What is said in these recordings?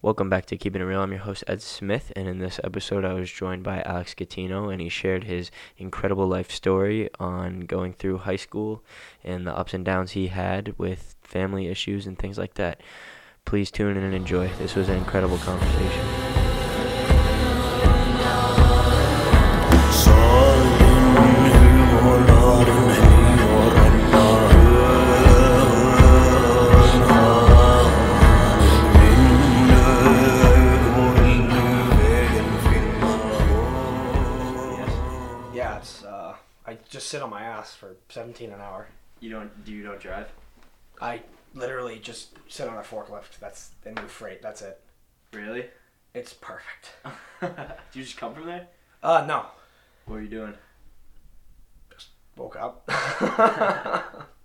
Welcome back to Keeping It Real. I'm your host, Ed Smith, and in this episode, I was joined by Alex Gattino, and he shared his incredible life story on going through high school and the ups and downs he had with family issues and things like that. Please tune in and enjoy. This was an incredible conversation. Just sit on my ass for 17 an hour. You don't do you don't drive? I literally just sit on a forklift. That's the new freight. That's it. Really? It's perfect. do you just come from there? Uh, no. What are you doing? Just woke up.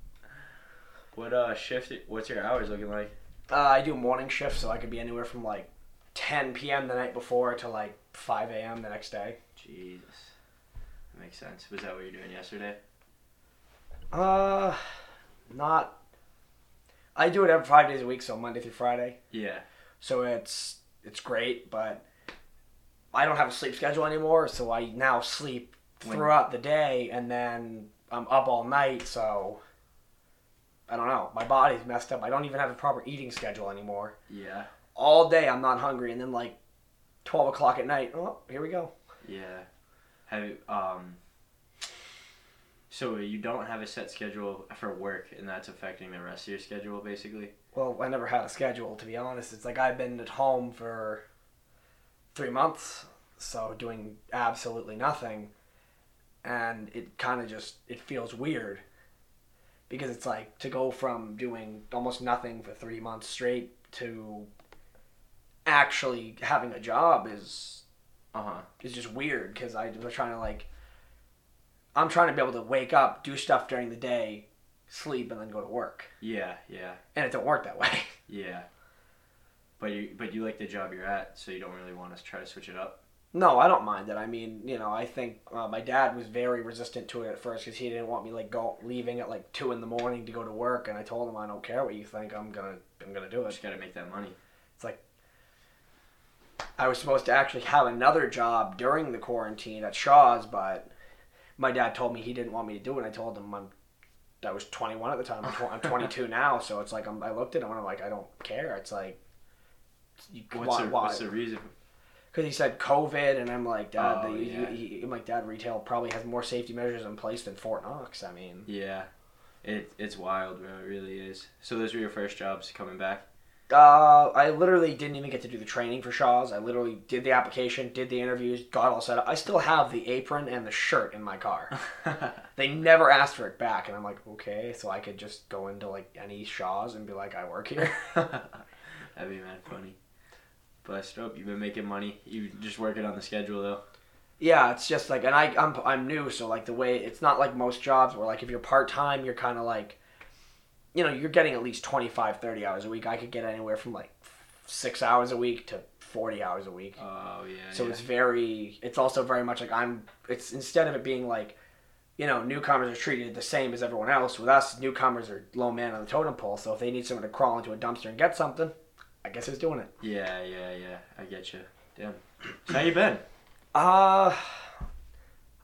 What uh shift? What's your hours looking like? uh, I do morning shift, so I could be anywhere from like 10 p.m. the night before to like 5 a.m. the next day. Jesus, that makes sense. Was that what you were doing yesterday? Uh, not. I do it every five days a week, so Monday through Friday. Yeah. So it's it's great, but I don't have a sleep schedule anymore, so I now sleep When- throughout the day and then I'm up all night, so I don't know. My body's messed up. I don't even have a proper eating schedule anymore. Yeah. All day I'm not hungry and then like twelve o'clock at night, oh, here we go. Yeah. Have um. So you don't have a set schedule for work, and that's affecting the rest of your schedule, basically. Well, I never had a schedule to be honest. It's like I've been at home for three months, so doing absolutely nothing, and it kind of just it feels weird because it's like to go from doing almost nothing for three months straight to actually having a job is Uh huh. is just weird because I was trying to like I'm trying to be able to wake up, do stuff during the day, sleep, and then go to work, Yeah. Yeah. and it don't work that way. Yeah. But you but you like the job you're at, so you don't really want to try to switch it up. No, I don't mind it. I mean, you know, I think uh, my dad was very resistant to it at first because he didn't want me like go leaving at like two in the morning to go to work, and I told him I don't care what you think. I'm gonna I'm gonna do it. Just gotta make that money. I was supposed to actually have another job during the quarantine at Shaw's, but my dad told me he didn't want me to do it. I told him I'm I was 21 at the time. I'm, tw- I'm 22 now, so it's like I'm, I looked at him and I'm like I don't care. It's like you, What's why, the why? What's the reason? because he said COVID, and I'm like, Dad, Oh, the, yeah. he, he, I'm like, Dad, retail probably has more safety measures in place than Fort Knox. I mean, Yeah. It it's wild, bro. It really is. So those were your first jobs coming back. Uh, I literally didn't even get to do the training for Shaw's. I literally did the application, did the interviews, got all set up. I still have the apron and the shirt in my car. they never asked for it back, and I'm like, okay, so I could just go into like any Shaw's and be like, I work here. That'd be mad funny. Blessed up. You've been making money. You just working on the schedule though. Yeah, it's just like, and I, I'm, I'm new, so like the way it's not like most jobs where like if you're part time, you're kind of like, you know, you're getting at least 25, 30 hours a week. I could get anywhere from like six hours a week to 40 hours a week. Oh yeah. So yeah. it's very, it's also very much like I'm, it's instead of it being like, you know, newcomers are treated the same as everyone else. With us, newcomers are low man on the totem pole. So if they need someone to crawl into a dumpster and get something, I guess who's doing it? Yeah, yeah, yeah. I get you. Damn. So how you been? Uh,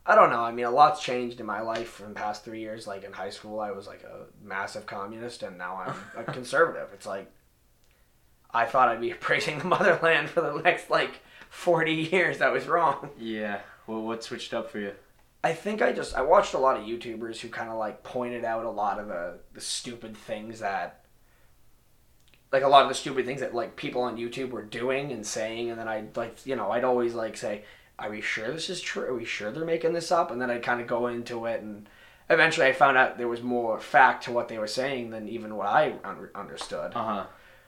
I don't know. I mean, a lot's changed in my life in the past three years. Like in high school, I was like a massive communist, and now I'm a conservative. It's like I thought I'd be praising the motherland for the next like forty years. That was wrong. Yeah. Well, what switched up for you? I think I just I watched a lot of YouTubers who kind of like pointed out a lot of the the stupid things that like a lot of the stupid things that like people on YouTube were doing and saying and then I'd like you know I'd always like say are we sure this is true are we sure they're making this up and then I'd kind of go into it and eventually I found out there was more fact to what they were saying than even what I un- understood Uh huh.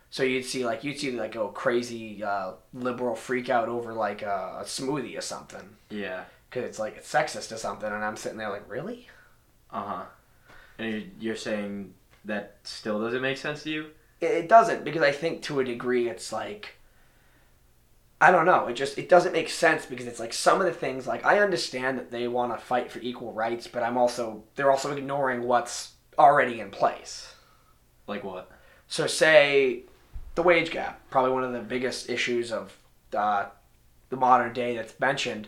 so you'd see like you'd see like a crazy uh, liberal freak out over like a, a smoothie or something Yeah. because it's like it's sexist or something, and I'm sitting there like, really? Uh huh. And you're, saying that still doesn't make sense to you? It doesn't because I think to a degree it's like, I don't know. It just it doesn't make sense because it's like some of the things like I understand that they want to fight for equal rights, but I'm also they're also ignoring what's already in place. Like what? So say the wage gap, probably one of the biggest issues of uh, the modern day that's mentioned.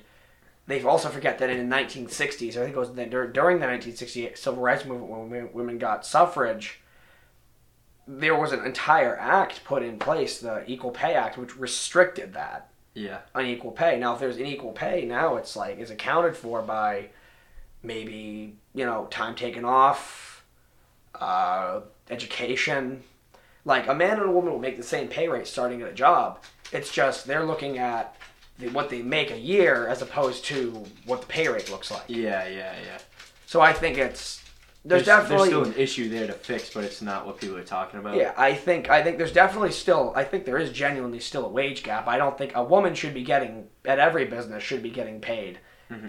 They also forget that in the 1960s, I think it was during the 1968 civil rights movement when women got suffrage, there was an entire act put in place, the Equal Pay Act, which restricted that. Yeah. Unequal pay. Now, if there's unequal pay, now it's like is accounted for by maybe you know time taken off, uh, education. Like a man and a woman will make the same pay rate starting at a job. It's just they're looking at the, what they make a year as opposed to what the pay rate looks like. Yeah, yeah, yeah. So I think it's there's, there's, definitely there's still an issue there to fix, but it's not what people are talking about. Yeah, I think I think there's definitely still I think there is genuinely still a wage gap. I don't think a woman should be getting at every business should be getting paid. Mm-hmm.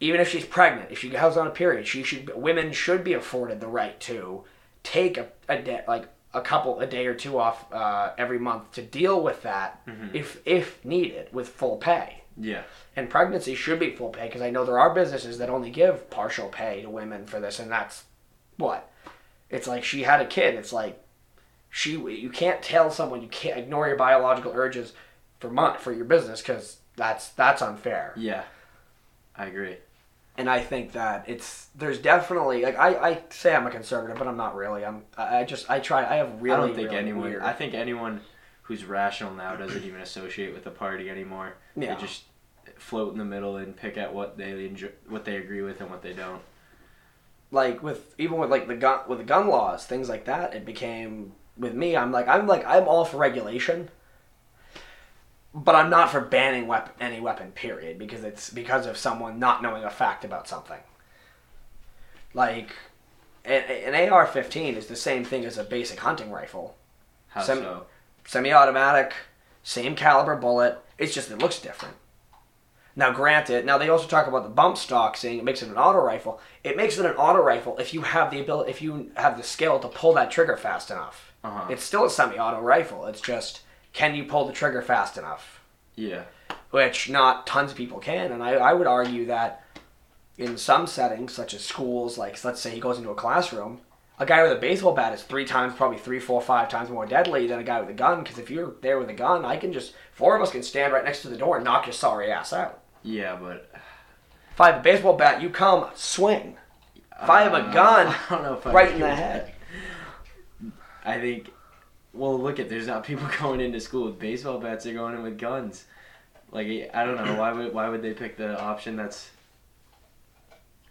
Even if she's pregnant, if she goes on a period, she should women should be afforded the right to take a, a day like a couple a day or two off uh, every month to deal with that mm-hmm. if if needed with full pay. Yeah. And pregnancy should be full pay because I know there are businesses that only give partial pay to women for this, and that's what. It's like she had a kid. It's like she you can't tell someone you can't ignore your biological urges for month for your business because that's that's unfair. Yeah, I agree. And I think that it's there's definitely like I, I say I'm a conservative, but I'm not really. I'm I just I try I have really. I don't think really anyone. Weird. I think anyone who's rational now doesn't even associate with the party anymore. Yeah. They just float in the middle and pick at what they enjoy, what they agree with and what they don't. Like with even with like the gun with the gun laws, things like that, it became with me. I'm like I'm like I'm all for regulation, but I'm not for banning weapon any weapon. Period, because it's because of someone not knowing a fact about something. Like an, an AR-15 is the same thing as a basic hunting rifle. How Sem- so? Semi-automatic, same caliber bullet. It's just it looks different. Now, granted, now they also talk about the bump stock, saying it makes it an auto rifle. It makes it an auto rifle if you have the ability, if you have the skill to pull that trigger fast enough. Uh-huh. It's still a semi-auto rifle. It's just can you pull the trigger fast enough? Yeah. Which not tons of people can, and I, I would argue that in some settings, such as schools, like let's say he goes into a classroom, a guy with a baseball bat is three times, probably three, four, five times more deadly than a guy with a gun. Because if you're there with a gun, I can just four of us can stand right next to the door and knock your sorry ass out. Yeah, but if I have a baseball bat, you come swing. If I have a uh, gun, I don't know if I right in the head. I think. Well, look at there's not people going into school with baseball bats. They're going in with guns. Like I don't know why would why would they pick the option that's.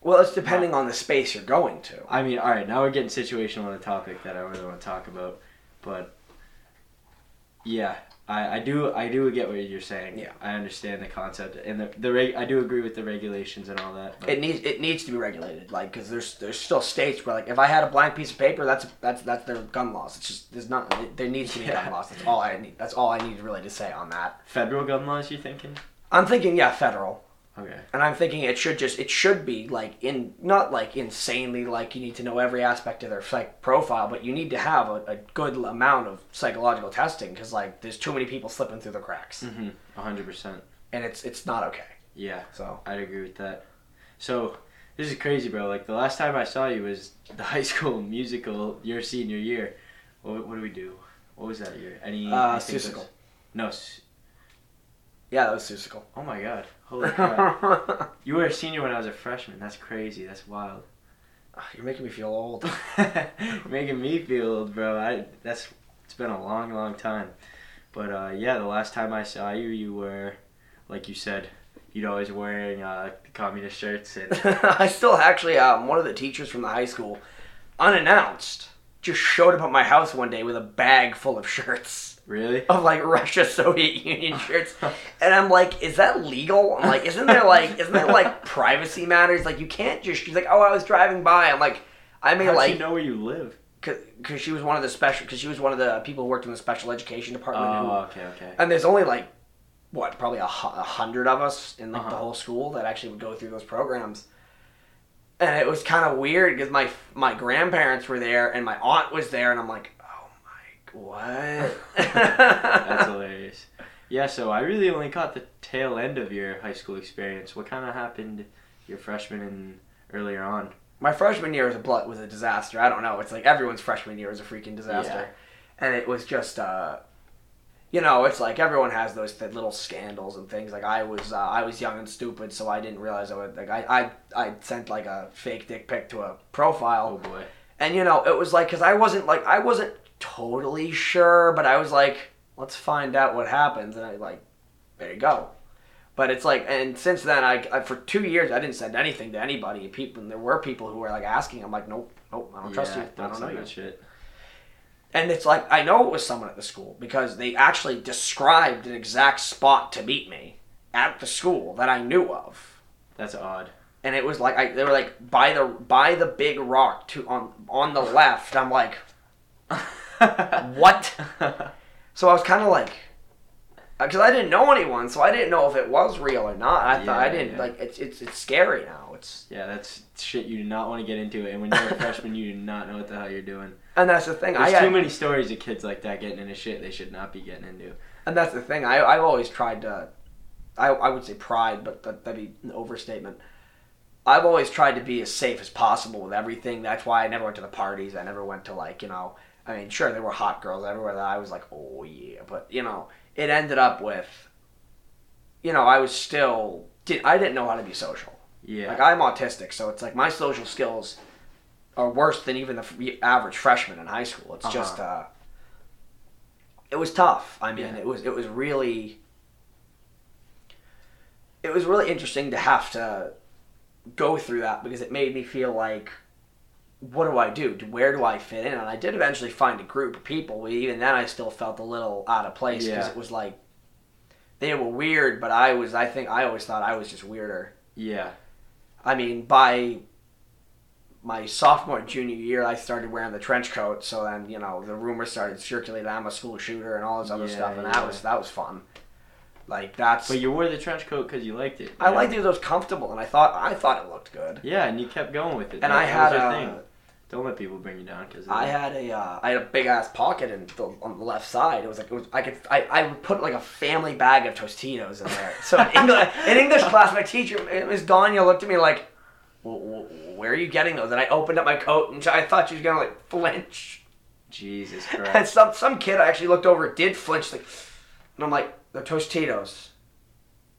Well, it's depending on the space you're going to. I mean, all right, now we're getting situational on a topic that I really want to talk about, but yeah, I, I do I do get what you're saying. Yeah, I understand the concept and the the reg, I do agree with the regulations and all that. But. It needs it needs to be regulated, like because there's there's still states where like if I had a blank piece of paper, that's that's that's their gun laws. It's just there's not there needs to be yeah. gun laws. That's all I need. That's all I need really to say on that. Federal gun laws, you thinking? I'm thinking yeah, federal. Okay. And I'm thinking it should just it should be like in not like insanely like you need to know every aspect of their psych profile, but you need to have a, a good amount of psychological testing because like there's too many people slipping through the cracks. Mm-hmm. hundred percent. And it's it's not okay. Yeah. So I'd agree with that. So this is crazy, bro. Like the last time I saw you was the high school musical your senior year. What, what do we do? What was that year? Any? Uh, Seussical. No. Yeah, that was Seussical. Oh my god. Holy crap. you were a senior when I was a freshman. That's crazy. That's wild. Ah, you're making me feel old. You're making me feel old, bro. I that's it's been a long, long time. But uh, yeah, the last time I saw you, you were, like you said, you'd always wearing uh, communist shirts. And I still actually, um, one of the teachers from the high school, unannounced, just showed up at my house one day with a bag full of shirts. Really? Of like Russia Soviet Union shirts. and I'm like, is that legal? I'm like, isn't there like isn't there like privacy matters? Like you can't just she's like, "Oh, I was driving by." I'm like, I mean How'd like she know where you live? Cuz she was one of the special cuz she was one of the people who worked in the special education department. Oh, who, okay, okay. And there's only like what, probably a, a hundred of us in like uh-huh. the whole school that actually would go through those programs and it was kind of weird because my my grandparents were there and my aunt was there and I'm like what? That's hilarious. Yeah, so I really only caught the tail end of your high school experience. What kind of happened your freshman and earlier on? My freshman year was a blood was a disaster. I don't know. It's like everyone's freshman year was a freaking disaster. and it was just uh, you know, it's like everyone has those th- little scandals and things. Like I was, uh, I was young and stupid, so I didn't realize I would. Like I, I, I sent like a fake dick pic to a profile, Oh boy. and you know, it was like because I wasn't like I wasn't totally sure, but I was like, let's find out what happens, and I like, there you go. But it's like, and since then, I, I for two years I didn't send anything to anybody. People, and there were people who were like asking. I'm like, nope, nope, I don't trust you. I don't know you. that shit. And it's like I know it was someone at the school because they actually described an exact spot to meet me at the school that I knew of. That's odd. And it was like I they were like by the by the big rock to on on the left. I'm like, what? So I was kind of like, uh, because I didn't know anyone, so I didn't know if it was real or not. I thought I Yeah, didn't yeah. like it's it's it's scary now. It's Yeah, that's shit you do not want to get into. And when you're a freshman, you do not know what the hell you're doing. and that's the thing. There's I had, too many stories of kids like that getting into shit they should not be getting into. And that's the thing. I I've always tried to. I I would say pride, but that, that'd be an overstatement. I've always tried to be as safe as possible with everything. That's why I never went to the parties. I never went to like you know. I mean, sure there were hot girls everywhere that I was like, oh yeah, but you know, it ended up with. You know, I was still did I didn't know how to be social. Yeah. Like I'm autistic, so it's like my social skills are worse than even the average freshman in high school. It's just uh it was tough. I mean, Yeah. it was it was really it was really interesting to have to go through that because it made me feel like what do I do? Where do I fit in? And I did eventually find a group of people. but Even then, I still felt a little out of place because Yeah. it was like they were weird, but I was. I think I always thought I was just weirder. yeah. I mean, by my sophomore junior year, I started wearing the trench coat. So then, you know, the rumors started circulating. I'm a school shooter and all this other Yeah, stuff, and yeah. that was that was fun. Like that's. But you wore the trench coat because you liked it. I you liked it. It was comfortable, and I thought I thought it looked good. Yeah, and you kept going with it. And That- I had a, thing. Don't let people bring you down because I had a, uh, I had a big ass pocket in the, on the left side. It was like it was, I could, I, I would put like a family bag of Tostitos in there. So in English, in English class, my teacher, Miss Danya, looked at me like, "Wh- wh- "Where are you getting those?" And I opened up my coat, and I thought she was gonna like flinch. Jesus And Christ. some some kid I actually looked over did flinch, like, and I'm like, "They're Tostitos.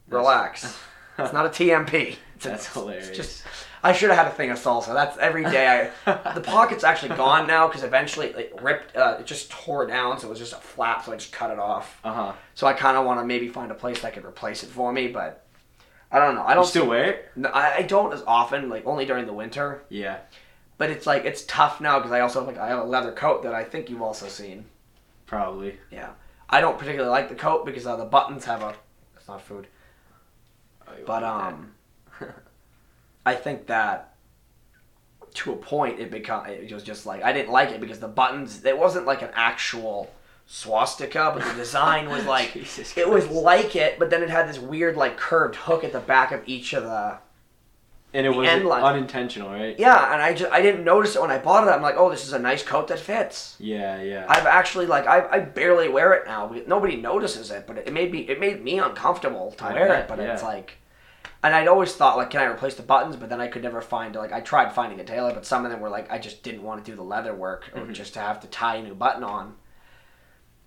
Relax. It's not a TMP." It's a- That's it's hilarious. just I should have had a thing of salsa. That's every day. I the pocket's actually gone now because eventually it ripped. Uh, it just tore down, so it was just a flap. So I just cut it off. Uh huh. So I kind of want to maybe find a place that could replace it for me, but I don't know. I don't still wear it? No, I, I don't as often. Like only during the winter. Yeah. But it's like it's tough now because I also have like I have a leather coat that I think you've also seen. Probably. Yeah, I don't particularly like the coat because uh, the buttons have a. It's not food. Oh, But um, I think that to a point it become it was just like I didn't like it because the buttons it wasn't like an actual swastika, but the design was like it was like it, but then it had this weird like curved hook at the back of each of the and it was unintentional, right? yeah, and I just I didn't notice it when I bought it. I'm like, oh, this is a nice coat that fits. Yeah, yeah. I've actually like I, I barely wear it now. Nobody notices it, but it made me it made me uncomfortable to I wear bet, it. But yeah. it's like, and I'd always thought like, can I replace the buttons? But then I could never find like I tried finding a tailor, but some of them were like I just didn't want to do the leather work or Mhm. just to have to tie a new button on.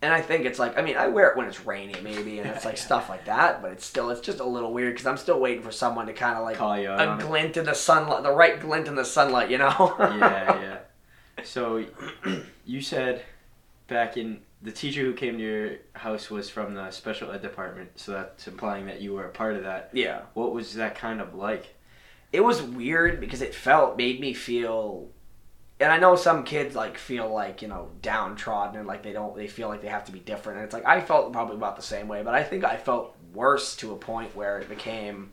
And I think it's like I mean I wear it when it's rainy maybe and it's like Yeah. stuff like that, but it's still it's just a little weird because I'm still waiting for someone to kind of like Call you a on it. glint in the sunlight, the right glint in the sunlight, you know? yeah, yeah. So you said back in the teacher who came to your house was from the special ed department, so that's implying that you were a part of that. yeah. What was that kind of like? it was weird because it felt made me feel and I know some kids like feel like, you know, downtrodden and like they don't they feel like they have to be different and it's like I felt probably about the same way, but I think I felt worse to a point where it became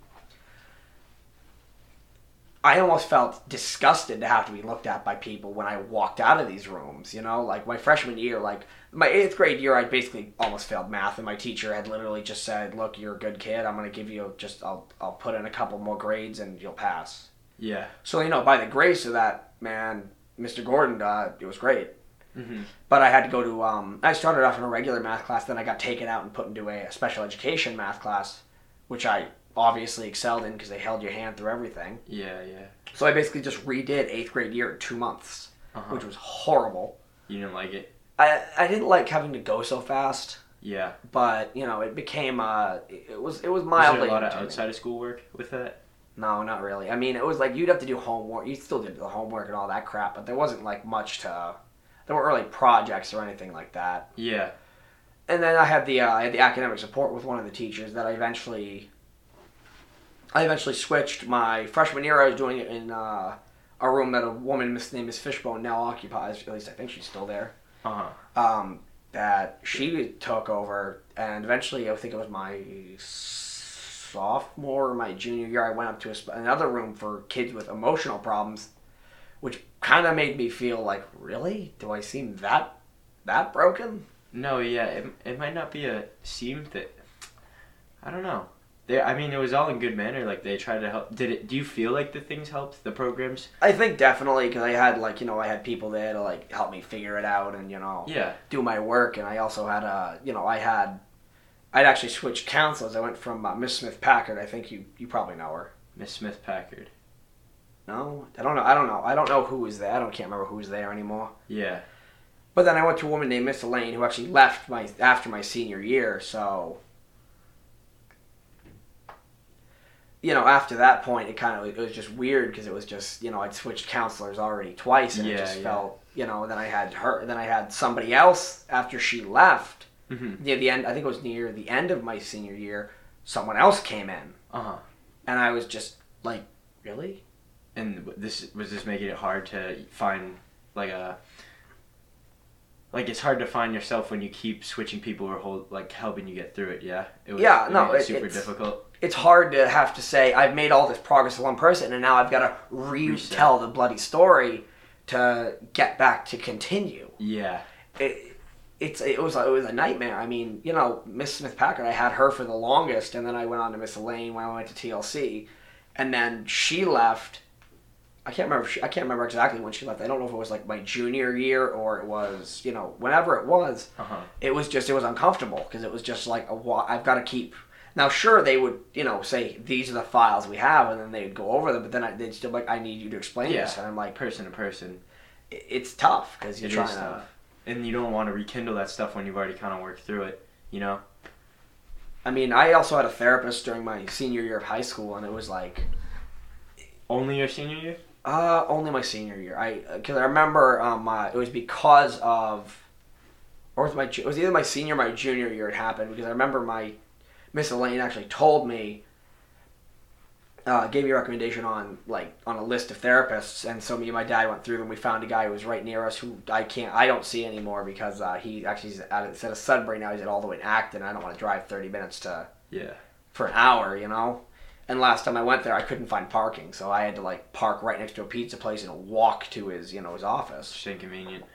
I almost felt disgusted to have to be looked at by people when I walked out of these rooms, you know? Like my freshman year, like my eighth grade year, I basically almost failed math, and my teacher had literally just said, "Look, you're a good kid. I'm gonna give you just I'll I'll put in a couple more grades and you'll pass." Yeah. So you know, by the grace of that man, Mr. Gordon, uh, it was great. Mm-hmm. But I had to go to. Um, I started off in a regular math class, then I got taken out and put into a, special education math class, which I obviously excelled in because they held your hand through everything. Yeah, yeah. So I basically just redid eighth grade year in two months, Uh-huh. which was horrible. You didn't like it? I I didn't like having to go so fast, Yeah. but you know, it became uh, it was it was Was mildly. there a lot of outside of school work with that? No, not really. I mean, it was like you'd have to do homework. You still did the homework and all that crap, but there wasn't like much to. There weren't really projects or anything like that. Yeah. And then I had the uh, I had the academic support with one of the teachers that I eventually. I eventually switched my freshman year. I was doing it in uh, a room that a woman named Miss Fishbone now occupies. At least I think she's still there. Uh huh. Um, that she took over, and eventually I think it was my sophomore or my junior year. I went up to a, another room for kids with emotional problems, which kind of made me feel like, really, do I seem that that broken? No, yeah, it, it might not be a seem that. I don't know. They, I mean, it was all in good manner. Like they tried to help. Did it? Do you feel like the things helped the programs? I think definitely because I had like you know I had people there to like help me figure it out and you know Yeah. do my work and I also had uh you know I had I'd actually switched counselors. I went from uh, Miss Smith Packard. I think you you probably know her. Miss Smith Packard. No, I don't know. I don't know. I don't know who was there. I don't can't remember who was there anymore. Yeah. But then I went to a woman named Miss Elaine who actually left my after my senior year. So, you know, after that point, it kind of it was just weird because it was just you know I'd switched counselors already twice, and it just yeah. felt you know. Then I had her. Then I had somebody else after she left. Mm-hmm. Near the end, I think it was near the end of my senior year. Someone else came in, Uh huh. and I was just like, really? And this was this making it hard to find like a. Like it's hard to find yourself when you keep switching people or hold like helping you get through it. Yeah. It was, Yeah, it no, made it it- super it's- difficult. It's hard to have to say I've made all this progress with one person and now I've got to Reset. retell the bloody story to get back to continue. Yeah. It, it's it was it was a nightmare. I mean, you know, Miss Smith Packard, I had her for the longest, and then I went on to Miss Elaine when I went to TLC, and then she left. I can't remember. She, I can't remember exactly when she left. I don't know if it was like my junior year or it was you know whenever it was Uh huh. it was just it was uncomfortable because it was just like a I've got to keep. Now, sure, they would you know say these are the files we have, and then they'd go over them, but then I, they'd still be like I need you to explain Yeah. this, and I'm like Person to person. it's tough because you're It trying to. tough. And you don't want to rekindle that stuff when you've already kind of worked through it. You know. I mean, I also had a therapist during my senior year of high school, and it was like Only your senior year. uh, only my senior year. I because I remember um, uh, it was because of or it was my it was either my senior or my junior year it happened because I remember my Miss Elaine actually told me uh, gave me a recommendation on like on a list of therapists and so me and my dad went through them we found a guy who was right near us who I can't I don't see anymore because uh, he actually is at instead of Sudbury now he's at all the way in Acton I don't want to drive 30 minutes to Yeah. for an hour you know and last time I went there I couldn't find parking so I had to like park right next to a pizza place and walk to his you know his office It's inconvenient.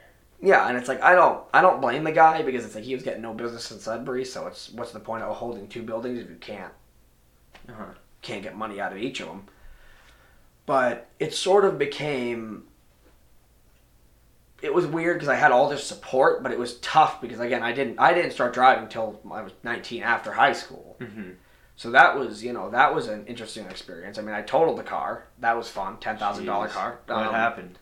Yeah, and it's like I don't I don't blame the guy because it's like he was getting no business in Sudbury, so it's what's the point of holding two buildings if you can't Uh-huh. can't get money out of each of them. But it sort of became it was weird because I had all this support, but it was tough because again I didn't I didn't start driving until I was 19 after high school. Mm-hmm. So that was you know that was an interesting experience. I mean I totaled the car. That was fun. Ten thousand dollar car. What Um, happened?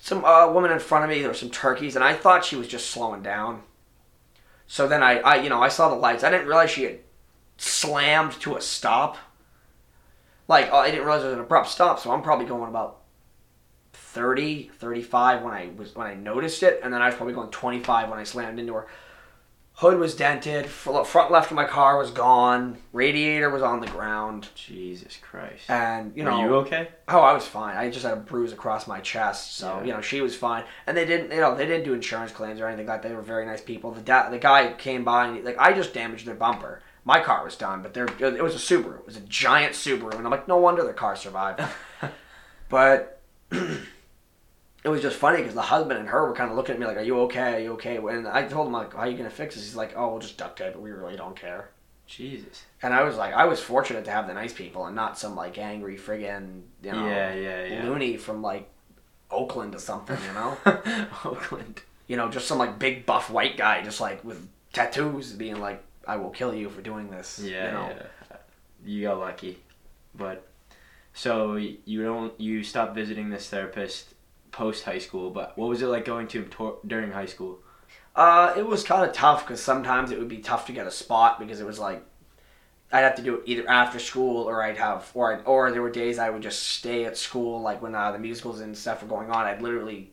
Some uh, woman in front of me. There were some turkeys, and I thought she was just slowing down. So then I, I, you know, I saw the lights. I didn't realize she had slammed to a stop. Like oh, I didn't realize it was an abrupt stop. So I'm probably going about 30, 35 when I was when I noticed it, and then I was probably going 25 when I slammed into her. Hood was dented. Front left of my car was gone. Radiator was on the ground, Jesus Christ. and you know, Are you okay? Oh, I was fine. I just had a bruise across my chest, so Yeah. you know she was fine. And they didn't, you know, they didn't do insurance claims or anything like that. They were very nice people. The da- the guy came by and like I just damaged their bumper. My car was done, but there it was a Subaru. It was a giant Subaru, and I'm like, no wonder the car survived. but it was just funny because the husband and her were kind of looking at me like, "Are you okay? Are you okay?" And I told him like, "How are you gonna fix this?" He's like, "Oh, we'll just duct tape it. We really don't care." Jesus. And I was like, I was fortunate to have the nice people and not some like angry friggin' you know yeah, yeah, yeah. loony from like Oakland or something, you know? Oakland. you know, just some like big buff white guy just like with tattoos being like, I will kill you for doing this. Yeah, you know? yeah. You got lucky, but so you don't you stop visiting this therapist post high school. But what was it like going to tor- during high school? Uh, it was kind of tough because sometimes it would be tough to get a spot because it was like I'd have to do it either after school or I'd have or I'd, or there were days I would just stay at school like when uh, the musicals and stuff were going on. I'd literally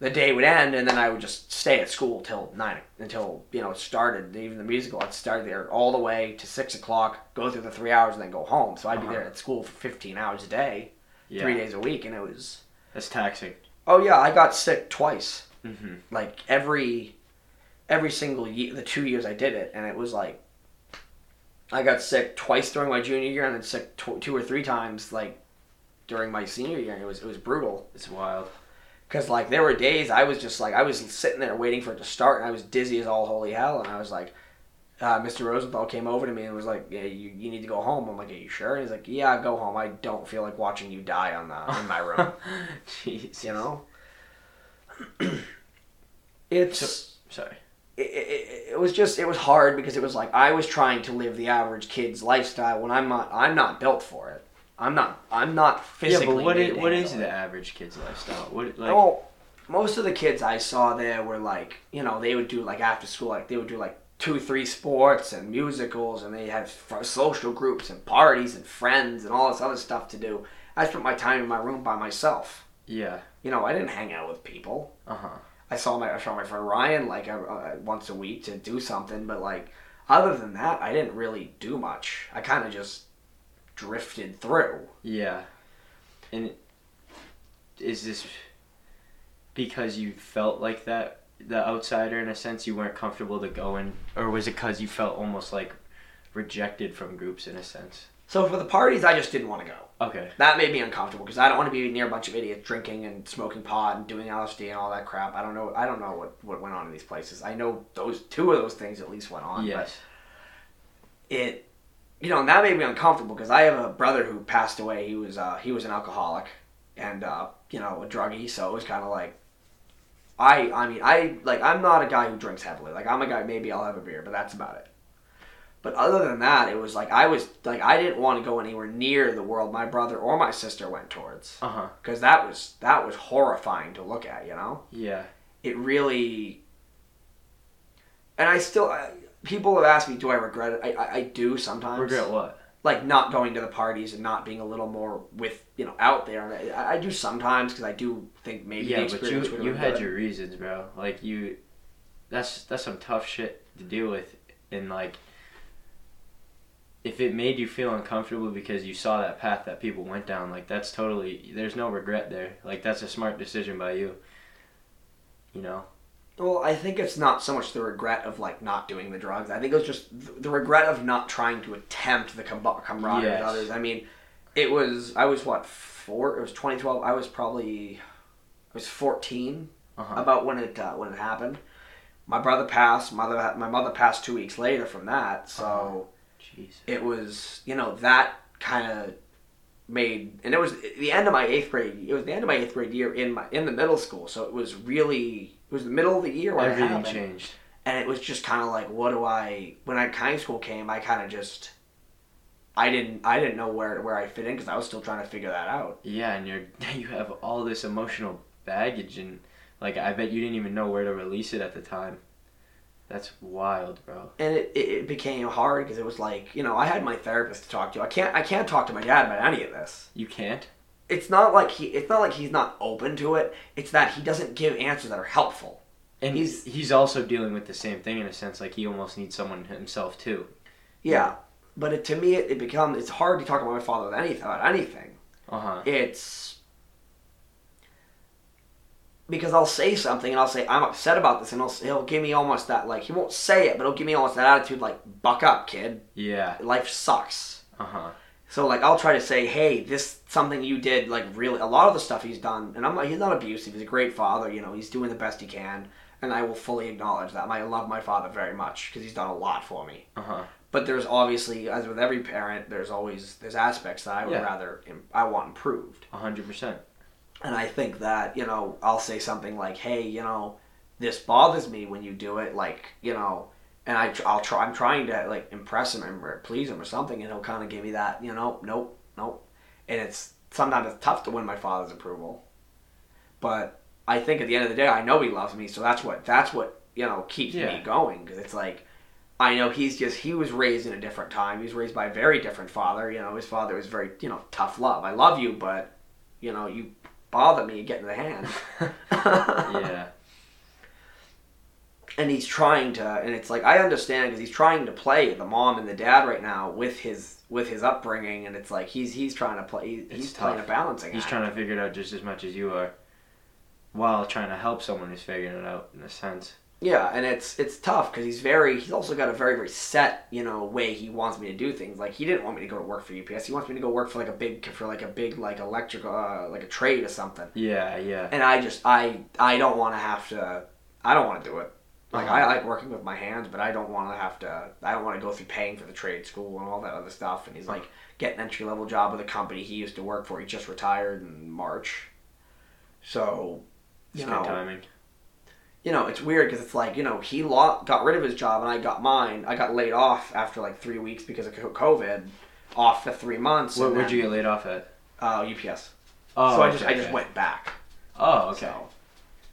the day would end and then I would just stay at school till nine until you know it started. Even the musical, I'd start there all the way to six o'clock, go through the three hours, and then go home. So I'd be Uh-huh. there at school for fifteen hours a day, Yeah. three days a week, and it was. That's taxing. Oh yeah, I got sick twice. Mm-hmm. Like every every single year, the two years I did it, and it was like I got sick twice during my junior year, and then sick tw- two or three times like during my senior year, and it was it was brutal. It's wild. Cause like there were days I was just like I was sitting there waiting for it to start, and I was dizzy as all holy hell, and I was like. Uh, Mr. Rosenthal came over to me and was like, "Yeah, you, you need to go home." I'm like, "Are you sure?" And he's like, "Yeah, go home. I don't feel like watching you die on the in my room." Jeez. you know. it's So- Sorry. it, it, it was just it was hard because it was like I was trying to live the average kid's lifestyle when I'm not I'm not built for it. I'm not I'm not physically. yeah, but what what is the average kid's lifestyle? What like? well, most of the kids I saw there were like you know they would do like after school like they would do like two three sports and musicals and they had f- social groups and parties and friends and all this other stuff to do. I spent my time in my room by myself. Yeah. You know I didn't hang out with people. Uh huh. I saw my I saw my friend Ryan like uh, uh, once a week to do something, but like other than that, I didn't really do much. I kind of just drifted through. Yeah. And is this because you felt like that, the outsider in a sense, you weren't comfortable to go in, or was it because you felt almost like rejected from groups in a sense? So for the parties, I just didn't want to go. Okay. That made me uncomfortable because I don't want to be near a bunch of idiots drinking and smoking pot and doing LSD and all that crap. I don't know. I don't know what, what went on in these places. I know those two of those things at least went on. Yes. But it, you know, and that made me uncomfortable because I have a brother who passed away. He was uh, he was an alcoholic and uh, you know a druggie. So it was kind of like. I I mean I like I'm not a guy who drinks heavily. Like I'm a guy maybe I'll have a beer, but that's about it. But other than that, it was like I was like I didn't want to go anywhere near the world my brother or my sister went towards Uh huh. because that was that was horrifying to look at. You know, Yeah. it really. And I still, I, people have asked me, do I regret it? I, I, I do sometimes. Regret what? Like not going to the parties and not being a little more with you know out there. I, I do sometimes because I do think maybe yeah, but you you had good. your reasons, bro. Like you, that's that's some tough shit to deal with, and like. If it made you feel uncomfortable because you saw that path that people went down, like that's totally there's no regret there. Like that's a smart decision by you. You know. Well, I think it's not so much the regret of like not doing the drugs. I think it was just the regret of not trying to attempt the com- camaraderie Yes. with others. I mean, it was I was what four? It was 2012. I was probably I was 14 Uh-huh. about when it uh, when it happened. My brother passed. Mother my mother passed two weeks later from that. So Uh-huh. It was you know that kind of made and it was the end of my eighth grade. It was the end of my eighth grade year in my in the middle school. So it was really it was the middle of the year when Everything happened changed. and it was just kind of like what do i when I high school came i kind of just i didn't i didn't know where where i fit in because i was still trying to figure that out Yeah, and you're you have all this emotional baggage, and like I bet you didn't even know where to release it at the time. That's wild, bro. and it, it, it became hard because it was like you know i had my therapist to talk to i can't i can't talk to my dad about any of this You can't. It's not like he it's not like he's not open to it it's that he doesn't give answers that are helpful And He's- he's also dealing with the same thing in a sense. Like he almost needs someone himself too. yeah but it, to me it, it becomes it's hard to talk about my father with anything about anything Uh huh. it's because I'll say something and I'll say I'm upset about this and he'll, he'll give me almost that like he won't say it but he'll give me almost that attitude like buck up kid Yeah. life sucks Uh huh. So like I'll try to say hey this something you did like really a lot of the stuff he's done and I'm like he's not abusive he's a great father you know he's doing the best he can and I will fully acknowledge that I love my father very much because he's done a lot for me Uh huh. but there's obviously as with every parent there's always there's aspects that I would Yeah. rather I want improved A hundred percent. and I think that, you know, I'll say something like, hey, you know, this bothers me when you do it, like, you know, and I, I'll try, I'm trying to, like, impress him or please him or something, and he'll kind of give me that, you know, nope, nope. And it's, sometimes it's tough to win my father's approval. But I think at the end of the day, I know he loves me, so that's what, that's what you know keeps Yeah. me going because it's like I know he's just he was raised in a different time. He was raised by a very different father. You know, his father was very you know tough love. I love you, but you know you bother me, get in the hand. yeah. And he's trying to and it's like i understand because he's trying to play the mom and the dad right now with his with his upbringing and it's like he's he's trying to play he- he's It's playing a tough. balancing He's act. trying to figure it out just as much as you are, while trying to help someone who's figuring it out in a sense. yeah and it's it's tough because he's very he's also got a very very set you know way he wants me to do things like he didn't want me to go to work for ups he wants me to go work for like a big for like a big like electrical uh, like a trade or something Yeah, yeah. and i just i i don't want to have to i don't want to do it like. I like working with my hands, but I don't want to have to. I don't want to go through paying for the trade school and all that other stuff. And he's like, get an entry level job with a company he used to work for. He just retired in March, so It's you good know, timing. you know, it's weird because it's like you know he lo- got rid of his job and I got mine. I got laid off after like three weeks because of COVID, off for three months. What and would you get laid off at? Uh, UPS. Oh, so I just okay, I just okay. went back. Oh, okay. So,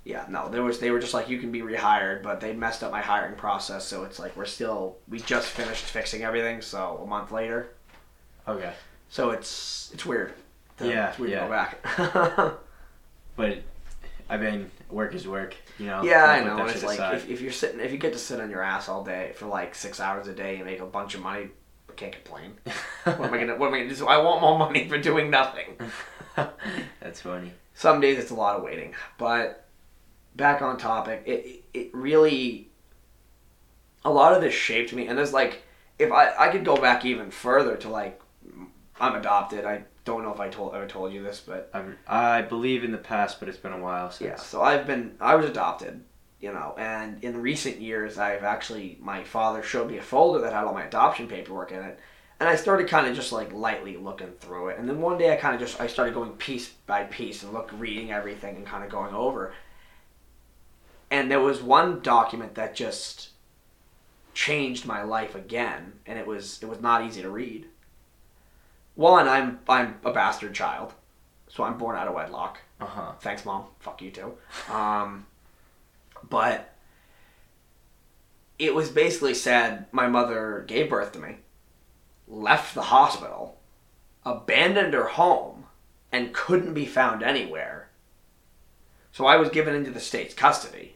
yeah, no, there was they were just like you can be rehired, but they messed up my hiring process, so it's like we're still we just finished fixing everything, so a month later, Okay. so it's it's weird. to- Yeah, it's weird yeah. to go back. But I mean, work is work. You know. yeah, I know. It's like if, if you're sitting, if you get to sit on your ass all day for like six hours a day and make a bunch of money, I can't complain. what am I gonna What am I gonna do? So I want more money for doing nothing. That's funny. some days it's a lot of waiting but back on topic it it really a lot of this shaped me. And there's like if i i could go back even further to like i'm adopted. I don't know if i told ever told you this but I'm, I believe in the past, but it's been a while since. yeah so i've been i was adopted you know and in recent years i've actually my father showed me a folder that had all my adoption paperwork in it and i started kind of just like lightly looking through it. And then one day i kind of just i started going piece by piece and look reading everything and kind of going over and there was one document that just changed my life again and it was it was not easy to read. One i'm i'm a bastard child so i'm born out of wedlock. Uh huh. thanks mom. Fuck you too. Um, but it was basically said my mother gave birth to me left the hospital abandoned her home and couldn't be found anywhere. So i was given into the state's custody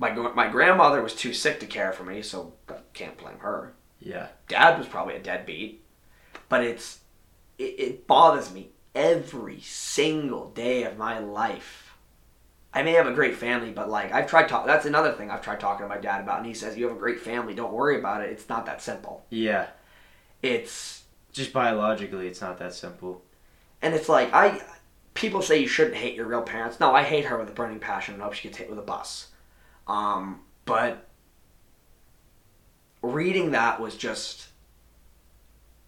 my, my grandmother was too sick to care for me so I can't blame her Yeah. dad was probably a deadbeat but it's it, it bothers me every single day of my life i may have a great family but like i've tried talk that's another thing i've tried talking to my dad about and he says you have a great family don't worry about it it's not that simple Yeah. it's Just biologically, it's not that simple. and it's like i people say you shouldn't hate your real parents no i hate her with a burning passion and I hope she gets hit with a bus um but reading that was just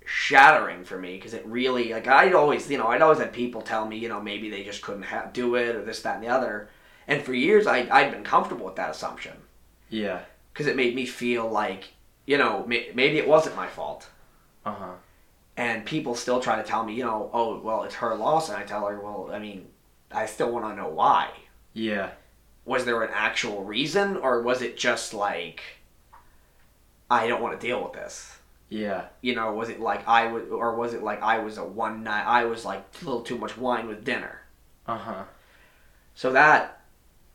shattering for me because it really like I'd always you know I'd always had people tell me you know maybe they just couldn't ha- do it or this that and the other and for years I I'd been comfortable with that assumption Yeah. because it made me feel like you know may- maybe it wasn't my fault Uh huh. and people still try to tell me you know oh well it's her loss and I tell her well I mean I still want to know why Yeah. Was there an actual reason or was it just like I don't want to deal with this Yeah. you know, was it like I was, or was it like I was a one night, I was like a little too much wine with dinner. Uh huh. So that,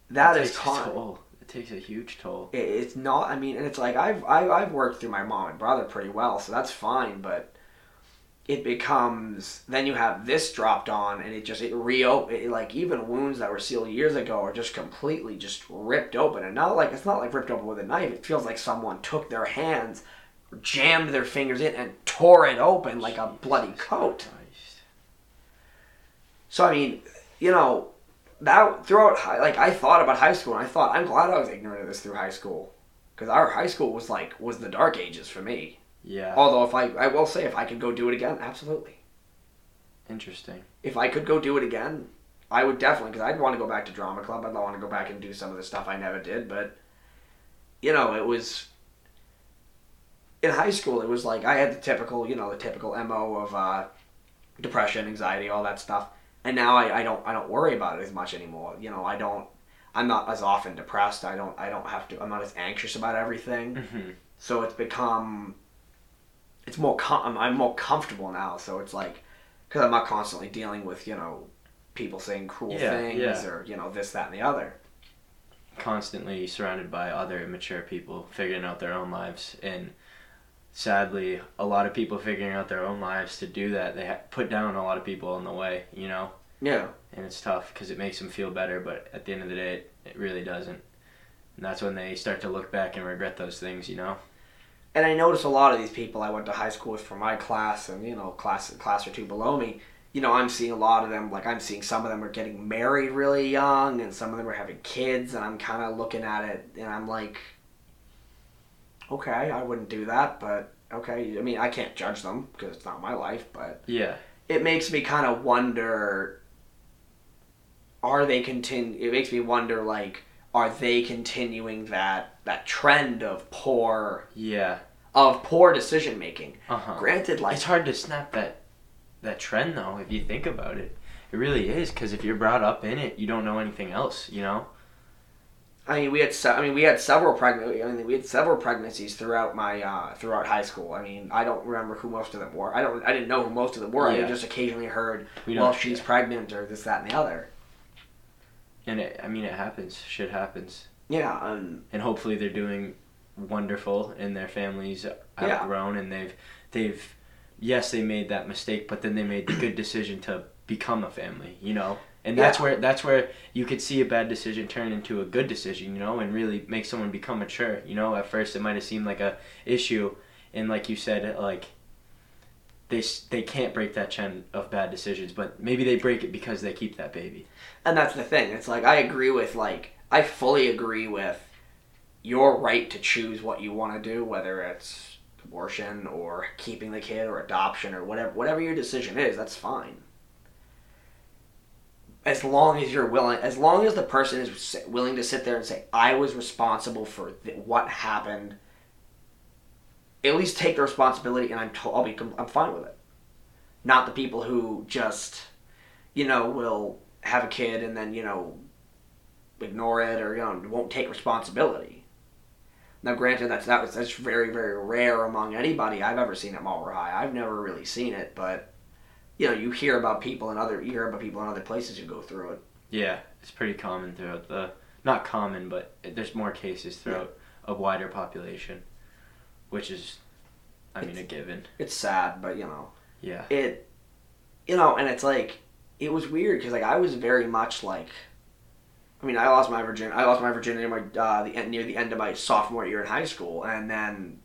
that it is takes a toll. It takes a huge toll. it, it's not, I mean, and it's like I've, I, I've worked through my mom and brother pretty well, so that's fine, but it becomes, then you have this dropped on and it just, it reopen, it, like even wounds that were sealed years ago are just completely just ripped open. And not like, it's not like ripped open with a knife, it feels like someone took their hands, jammed their fingers in and tore it open like a bloody coat. So I mean, you know, that throughout high, like I thought about high school and I thought I'm glad I was ignorant of this through high school because our high school was like was the dark ages for me. Yeah. Although if I I will say if I could go do it again, absolutely. Interesting. If I could go do it again, I would definitely because I'd want to go back to drama club. I'd want to go back and do some of the stuff I never did, but you know, it was in high school. It was like I had the typical, you know, the typical mo of uh, depression, anxiety, all that stuff. And now I, I don't I don't worry about it as much anymore. You know, I don't I'm not as often depressed. I don't I don't have to. I'm not as anxious about everything. hmm So it's become. It's more. Com- I'm, more comfortable now. So it's like, because I'm not constantly dealing with you know, people saying cruel Yeah, things yeah. or you know this that and the other. Constantly surrounded by other mature people figuring out their own lives, and sadly, a lot of people figuring out their own lives to do that. They ha- put down a lot of people on the way, you know, Yeah. and it's tough because it makes them feel better, but at the end of the day, it, it really doesn't. And that's when they start to look back and regret those things, you know. And I notice a lot of these people I went to high school with from my class and you know class class or two below me. You know, I'm seeing a lot of them. Like I'm seeing some of them are getting married really young, and some of them are having kids. And I'm kind of looking at it, and I'm like, okay, I wouldn't do that, but okay. I mean, I can't judge them because it's not my life, but Yeah, it makes me kind of wonder. Are they continue? It makes me wonder, like, are they continuing that that trend of poor yeah, of poor decision making? uh huh. Granted, like It's hard to snap that that trend though if you think about it. It really is because if you're brought up in it, you don't know anything else. You know. I mean, we had se- I mean, we had several pregnant. I mean, we had several pregnancies throughout my uh, throughout high school. I mean, I don't remember who most of them were. I don't. I didn't know who most of them were. I just occasionally heard, We well, she's pregnant or this, that, and the other. And it, I mean, it happens. Shit happens. Yeah, um, And hopefully they're doing wonderful, and their families have Yeah. grown, and they've they've yes they made that mistake, but then they made the good decision to become a family. You know. And that's Yeah. where that's where you could see a bad decision turn into a good decision, you know, and really make someone become mature. You know, at first it might have seemed like a issue, and like you said, like they they can't break that chain of bad decisions, but maybe they break it because they keep that baby. and that's the thing. It's like I agree with like I fully agree with your right to choose what you want to do, whether it's abortion or keeping the kid or adoption or whatever whatever your decision is. That's fine. As long as you're willing, as long as the person is willing to sit there and say, "I was responsible for th- what happened," at least take the responsibility, and I'm to- I'll be I'm fine with it. Not the people who just, you know, will have a kid and then you know ignore it or you know won't take responsibility. Now, granted, that's that was that's very very rare among anybody I've ever seen at Marlboro High. I've never really seen it, but you know you hear about people in other you hear about people in other places who go through it. Yeah, it's pretty common throughout the not common, but there's more cases throughout a wider population, which is, I mean, a given. It's sad, but you know Yeah. it, you know, and it's like it was weird because like I was very much like. I mean, I lost my virgin. I lost my virginity in my uh, the end, near the end of my sophomore year in high school, and then,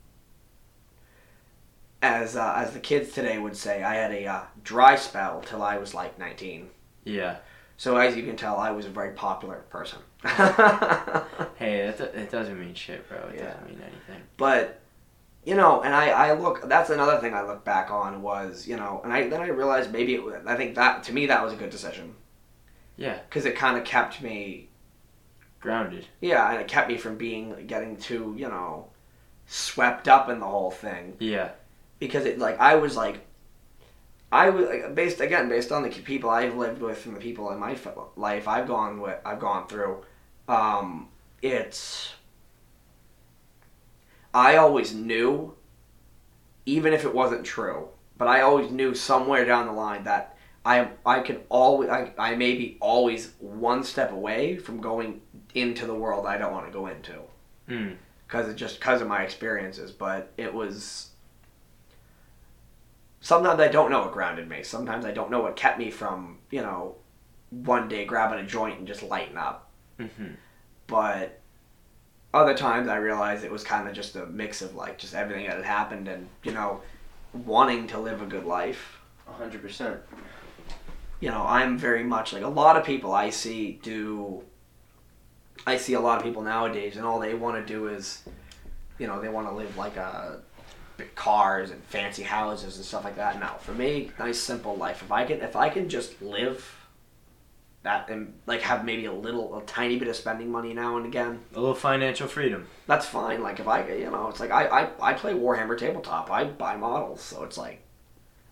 as uh, as the kids today would say, I had a uh, dry spell till I was like nineteen. Yeah. So as you can tell, I was a very popular person. Hey, that, it doesn't mean shit, bro. It Yeah. doesn't mean anything. but you know, and I, I look. That's another thing I look back on was you know, and I then I realized maybe it I think that to me that was a good decision Yeah. because it kind of kept me Grounded. yeah, and it kept me from being getting too you know swept up in the whole thing Yeah. because it like I was like. I was like, based again based on the people I've lived with and the people in my life I've gone with I've gone through. Um, it's I always knew, even if it wasn't true, but I always knew somewhere down the line that I I could always I, I may be always one step away from going into the world I don't want to go into Mm. because it just because of my experiences. But it was sometimes I don't know what grounded me. Sometimes I don't know what kept me from you know one day grabbing a joint and just lighting up. hmm But other times I realized it was kind of just a mix of like just everything that had happened and you know wanting to live a good life. A hundred percent. You know, I'm very much like a lot of people I see do. I see a lot of people nowadays, and all they want to do is, you know, they want to live like a big cars and fancy houses and stuff like that. No, for me, nice simple life. If I can, if I can just live that and like have maybe a little, a tiny bit of spending money now and again, A little financial freedom. that's fine. Like if I, you know, it's like I, I, I play Warhammer tabletop. I buy models, so it's like,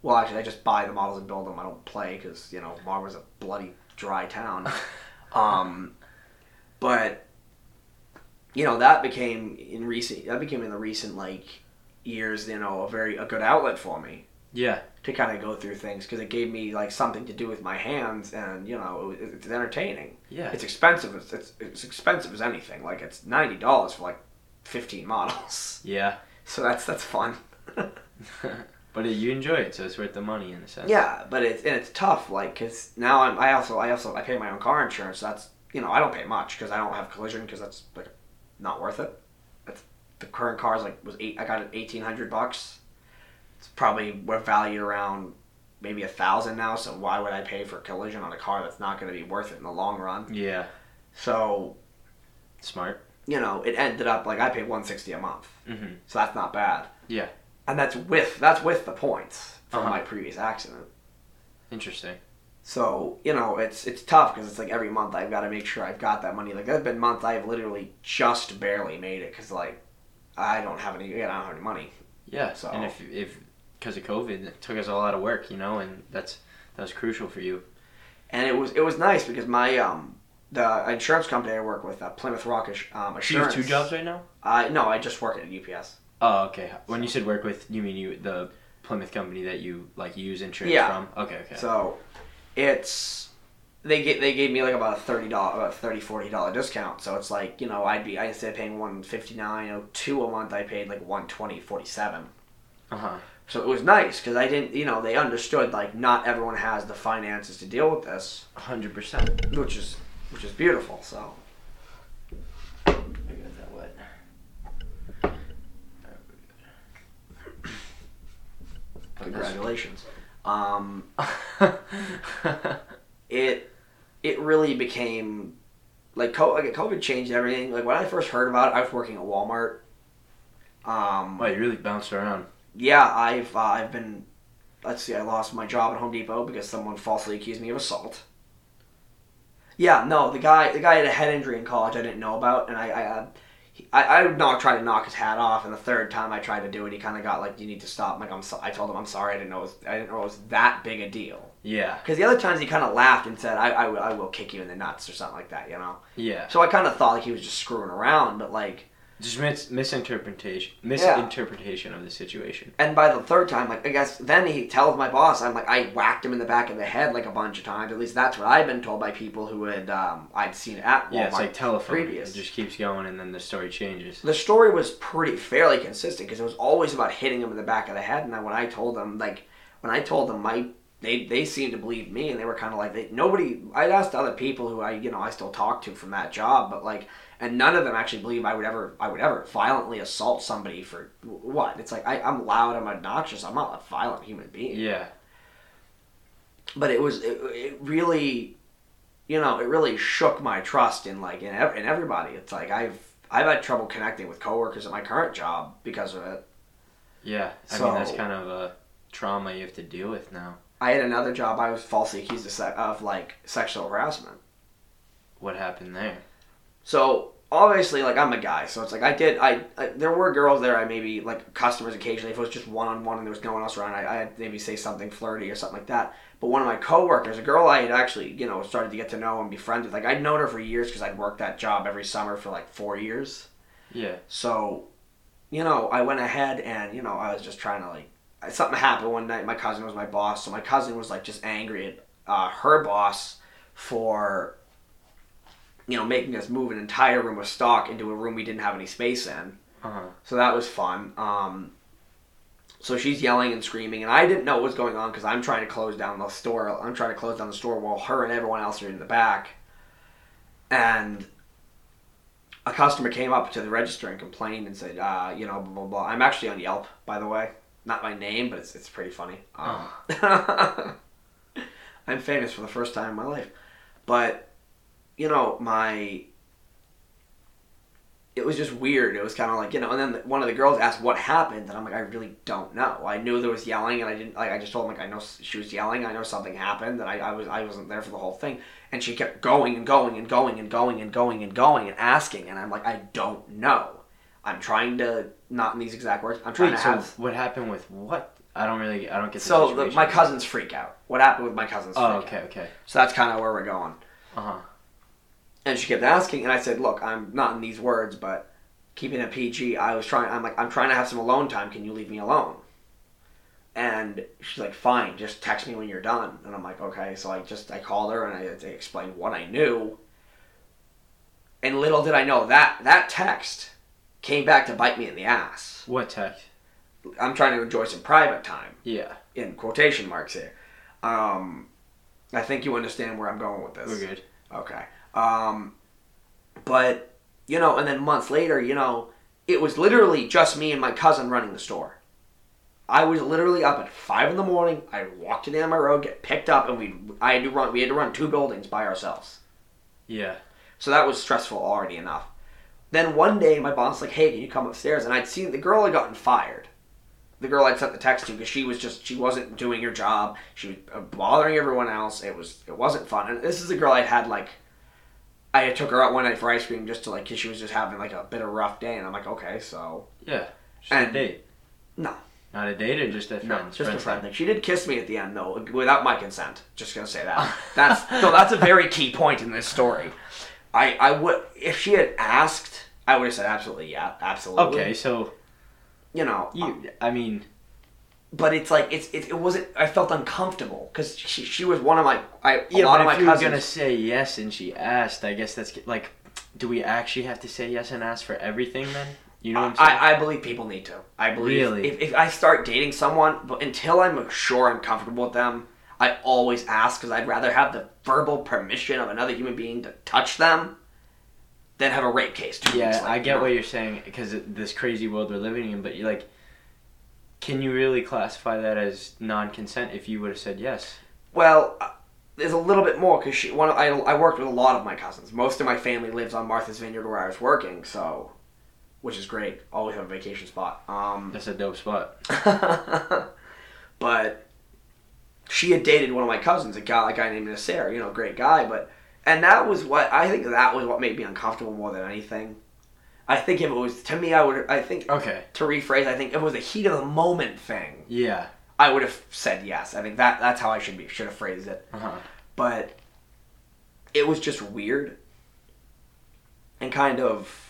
well, actually, I just buy the models and build them. I don't play because you know Marvar's a bloody dry town. um, but you know that became in recent that became in the recent like years you know a very a good outlet for me Yeah. to kind of go through things because it gave me like something to do with my hands and you know it, it's entertaining Yeah. it's expensive it's, it's, it's expensive as anything like it's $90 for like 15 models Yeah. so that's that's fun but it, you enjoy it, so it's worth the money in a sense. yeah but it's and it's tough like because now I'm, i also i also i pay my own car insurance so that's you know i don't pay much because i don't have collision because that's like not worth it that's the current car is like was eight i got it 1800 bucks it's probably worth valued around maybe a thousand now so why would i pay for collision on a car that's not going to be worth it in the long run Yeah. so Smart. you know it ended up like i paid 160 a month Mm-hmm. so that's not bad Yeah. And that's with that's with the points from Uh-huh. my previous accident Interesting. So you know, it's it's tough because it's like every month I've got to make sure I've got that money. Like there've been months I've literally just barely made it because like I don't have any, Yeah, I don't have any money. Yeah. So- And if if because of COVID, it took us a lot of work, you know, and that's that was crucial for you. And it was it was nice because my um the insurance company I work with, uh, Plymouth Rock um, Do you have two jobs right now? I no, I just work at UPS. Oh, okay. When you said work with, you mean you the Plymouth company that you like use insurance Yeah. from? Okay. Okay. So it's they get they gave me like about a thirty dollar about 30 40 dollar discount. So it's like you know I'd be I instead of paying one fifty nine or two a month I paid like one twenty forty seven. uh huh. So it was nice because I didn't, you know, they understood like not everyone has the finances to deal with this, Hundred percent. which is which is beautiful. So I got that wet. Congratulations. Um, it it really became like COVID changed everything. Like when I first heard about it, I was working at Walmart. Um, wow, you really bounced around. yeah, I've uh, I've been. Let's see, I lost my job at Home Depot because someone falsely accused me of assault. Yeah, no, the guy the guy had a head injury in college I didn't know about, and I I uh, I, I would not tried to knock his hat off, and the third time I tried to do it, he kind of got like, "You need to stop." I'm like, I'm so, I told him I'm sorry, I didn't know it was, I didn't know it was that big a deal. Yeah. Because the other times he kind of laughed and said, I, I, will- I will kick you in the nuts or something like that, you know. Yeah. So I kind of thought like he was just screwing around, but like. Just mis- misinterpretation, Yeah. misinterpretation of the situation. And by the third time, like I guess then he tells my boss, I'm like I whacked him in the back of the head like a bunch of times. At least that's what I've been told by people who had um, I'd seen at Walmart. Yeah, it's like telephone. previous. It just keeps going, and then the story changes. the story was pretty fairly consistent because it was always about hitting him in the back of the head. And then when I told them, like when I told them, my they they seemed to believe me, and they were kind of like they, nobody. I'd asked other people who I you know I still talk to from that job, but like. And none of them actually believe I would ever, I would ever violently assault somebody for what? It's like I, I'm loud, I'm obnoxious, I'm not a violent human being. Yeah. but it was it, it really you know it really shook my trust in like in, ev- in everybody it's like i've i've had trouble connecting with coworkers at my current job because of it Yeah. I So- mean, that's kind of a trauma you have to deal with now. I had another job i was falsely accused of, se- of like sexual harassment What happened there? so obviously like i'm a guy so it's like i did i, I there were girls there i maybe like customers occasionally if it was just one-on-one and there was no one else around I, i'd maybe say something flirty or something like that but one of my coworkers a girl i had actually you know started to get to know and be friends with like i'd known her for years because i'd worked that job every summer for like four years Yeah. So, you know, I went ahead and, you know, I was just trying to like, something happened one night. My cousin was my boss. So my cousin was like just angry at uh, her boss for, you know, making us move an entire room of stock into a room we didn't have any space in. Uh huh. So that was fun. Um, so she's yelling and screaming, and I didn't know what was going on because I'm trying to close down the store. I'm trying to close down the store while her and everyone else are in the back. And a customer came up to the register and complained and said, uh, you know, blah, blah, blah. I'm actually on Yelp, by the way. Not my name, but it's, it's pretty funny. Um, I'm famous for the first time in my life. But, you know, my it was just weird. It was kind of like you know, and then one of the girls asked what happened, and I'm like, I really don't know. I knew there was yelling, and I didn't like. I just told them like I know she was yelling. I know something happened, and I, I was I wasn't there for the whole thing. And she kept going and going and going and going and going and going and asking, and I'm like, I don't know. I'm trying to not in these exact words. I'm trying Wait, to so have. what happened with what? I don't really, I don't get the So the, my cousin's freak out. What happened with my cousin's? Oh, freak okay, out? okay. So that's kind of where we're going. Uh huh. And she kept asking, and I said, "Look, I'm not in these words, but keeping it PG. I was trying. I'm like, I'm trying to have some alone time. Can you leave me alone?" And she's like, "Fine, just text me when you're done." And I'm like, "Okay." So I just I called her and I, I explained what I knew. And little did I know that that text came back to bite me in the ass. What text? I'm trying to enjoy some private time Yeah, in quotation marks here. Um, I think you understand where I'm going with this. we're good. Okay. Um, but you know, and then months later, you know, it was literally just me and my cousin running the store. I was literally up at five in the morning. I walked to the end of my road, get picked up, and we I had to run. We had to run two buildings by ourselves. Yeah. So that was stressful already enough. Then one day, my boss was like, "Hey, can you come upstairs?" And I'd seen the girl had gotten fired. The girl I'd sent the text to because she was just she wasn't doing her job. She was uh, bothering everyone else. It was it wasn't fun. And this is a girl I'd had like. I took her out one night for ice cream just to like, cause she was just having like a bit of a rough day, and I'm like, okay, so Yeah. And- a date. no, Not a date or just a no, friend? just a friend thing. She did kiss me at the end though, without my consent. Just gonna say that. That's no, that's a very key point in this story. I I would if she had asked, I would have said absolutely yeah, absolutely. Okay, so you know, you. I mean, but it's like it's it, it wasn't. I felt uncomfortable because she, she was one of my I a yeah, lot but of my if you were cousins. gonna say yes and she asked, I guess that's like, do we actually have to say yes and ask for everything then? You know what I'm saying? I, I believe people need to. I believe Really? if, if I start dating someone, but until I'm sure I'm comfortable with them, I always ask because I'd rather have the verbal permission of another human being to touch them than have a rape case. Yeah, I get what you're saying because this crazy world we're living in, but you're like, can you really classify that as non-consent if you would have said yes? Well, uh, there's a little bit more because she. One, I I worked with a lot of my cousins. Most of my family lives on Martha's Vineyard where I was working, so, which is great. Always have a vacation spot. Um, That's a dope spot. but she had dated one of my cousins, a guy, a guy named Nasser, you know, great guy, but and that was what I think that was what made me uncomfortable more than anything. I think if it was to me, I would. I think Okay. to rephrase, I think if it was a heat of the moment thing, Yeah. I would have said yes. I think that that's how I should be should have phrased it. Uh huh. But it was just weird and kind of.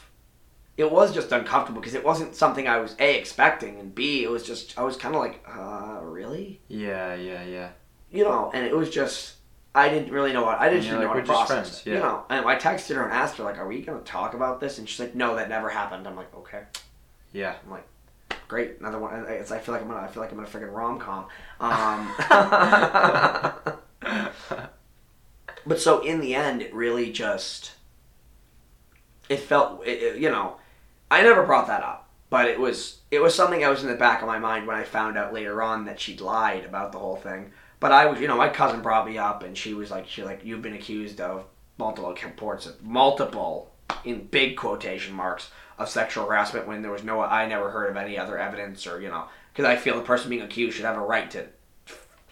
It was just uncomfortable because it wasn't something I was a expecting, and b it was just I was kind of like, uh, really. Yeah, yeah, yeah. you know, and it was just I didn't really know what I didn't And you're know like, how to "We're process friends," yeah. You know, and I texted her and asked her like, "Are we gonna talk about this?" And she's like, "No, that never happened." I'm like, "Okay, Yeah. I'm like, great, another one." It's, I feel like I'm gonna I feel like I'm in a freaking rom com. Um, but so in the end, it really just it felt it, it- you know I never brought that up, but it was it was something that was in the back of my mind when I found out later on that she'd lied about the whole thing. But I was, you know, my cousin brought me up, and she was like, she like, you've been accused of multiple reports of multiple, in big quotation marks, of sexual harassment when there was no, I never heard of any other evidence, or you know, because I feel the person being accused should have a right to,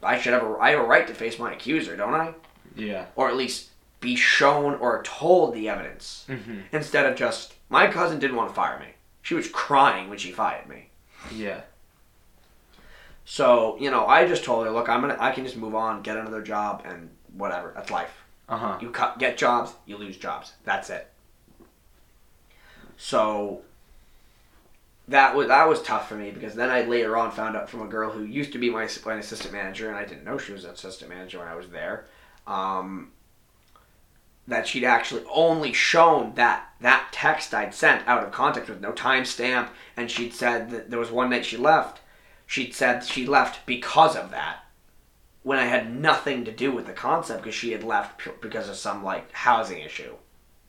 I should have a, I have a right to face my accuser, don't I? Yeah. Or at least be shown or told the evidence Mm-hmm. instead of just, my cousin didn't want to fire me. She was crying when she fired me. Yeah. So, you know, I just told her, look, I'm gonna, I can just move on, get another job, and whatever. That's life. Uh huh. You cut, get jobs, you lose jobs. That's it. So that was that was tough for me because then I later on found out from a girl who used to be my, my assistant manager, and I didn't know she was an assistant manager when I was there. Um, that she'd actually only shown that that text I'd sent out of context with no timestamp, and she'd said that there was one night she left. She'd said she left because of that when I had nothing to do with the concept because she had left because of some like housing issue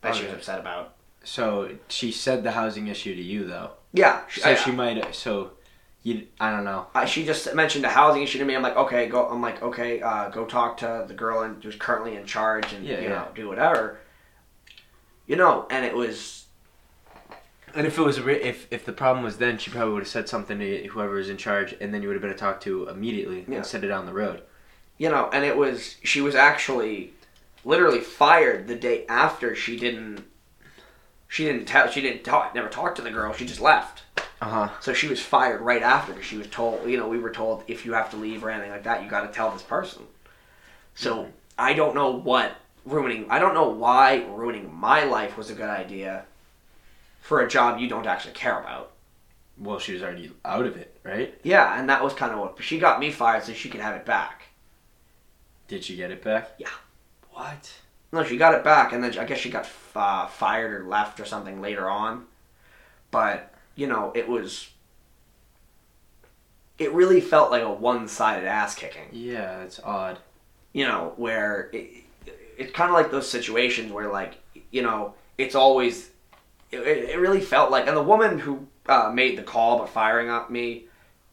that she was upset about. So she said the housing issue to you though. Yeah, So I, she might. So you. I don't know. I, she just mentioned a housing issue to me. I'm like, okay, go. I'm like, okay, uh, go talk to the girl in, who's currently in charge and Yeah, you yeah. know do whatever. You know, and it was And if it was re- if if the problem was then, she probably would have said something to whoever was in charge, and then you would have been to talk to immediately Yeah. instead it down the road. you know, and it was she was actually literally fired the day after she didn't. She didn't tell. She didn't talk. Never talked to the girl. She just left. Uh huh. So she was fired right after because she was told, you know, we were told if you have to leave or anything like that, you got to tell this person. So I don't know what ruining. I don't know why ruining my life was a good idea for a job you don't actually care about. Well, she was already out of it, right? Yeah, and that was kind of what she got me fired so she could have it back. Did she get it back? Yeah. What? No, she got it back, and then I guess she got uh, fired or left or something later on. But you know, it was. It really felt like a one-sided ass kicking. Yeah, it's odd. You know, where it, it's kind of like those situations where, like, you know, it's always. It, it really felt like, and the woman who uh, made the call but firing up me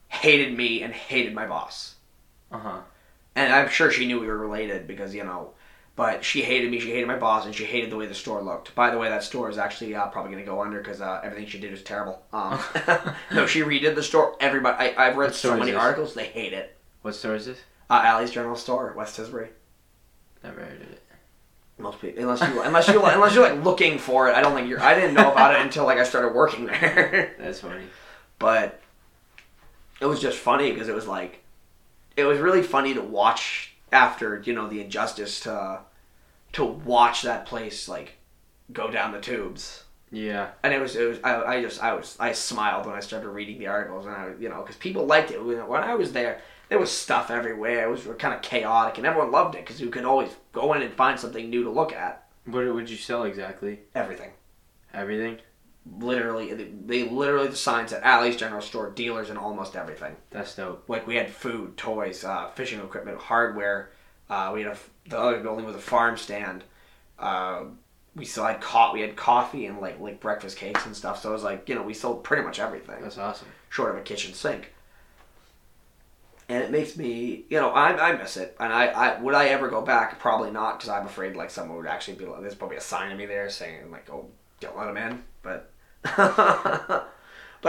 hated me and hated my boss. Uh huh. And I'm sure she knew we were related because, you know, but she hated me, she hated my boss, and she hated the way the store looked. By the way, that store is actually uh, probably going to go under because uh, everything she did was terrible. Um, no, she redid the store. Everybody, I, I've read so many articles, they hate it. What store is this? Uh, Alley's General Store, West Tisbury. Never heard of it. Most people, unless you, unless you, unless you're like looking for it, I don't think you're. I didn't know about it until like I started working there. That's funny. but it was just funny because it was like it was really funny to watch after you know the injustice to to watch that place like go down the tubes Yeah. and it was it was I, I just I was I smiled when I started reading the articles and I you know because people liked it when when I was there there was stuff everywhere it was kind of chaotic and everyone loved it because you could always go in and find something new to look at What would you sell exactly? everything Everything? Literally they, literally the signs at Alley's General Store dealers in almost everything That's dope. like we had food, toys, uh, fishing equipment, hardware. Uh, we had a, the other building was a farm stand. Uh, we still had co- we had coffee and like like breakfast cakes and stuff. So it was like you know we sold pretty much everything That's awesome. short of a kitchen sink. And it makes me, you know, I, I miss it. And I, I would I ever go back? Probably not, because I'm afraid like someone would actually be like, there's probably a sign of me there saying like, oh, don't let him in. But, but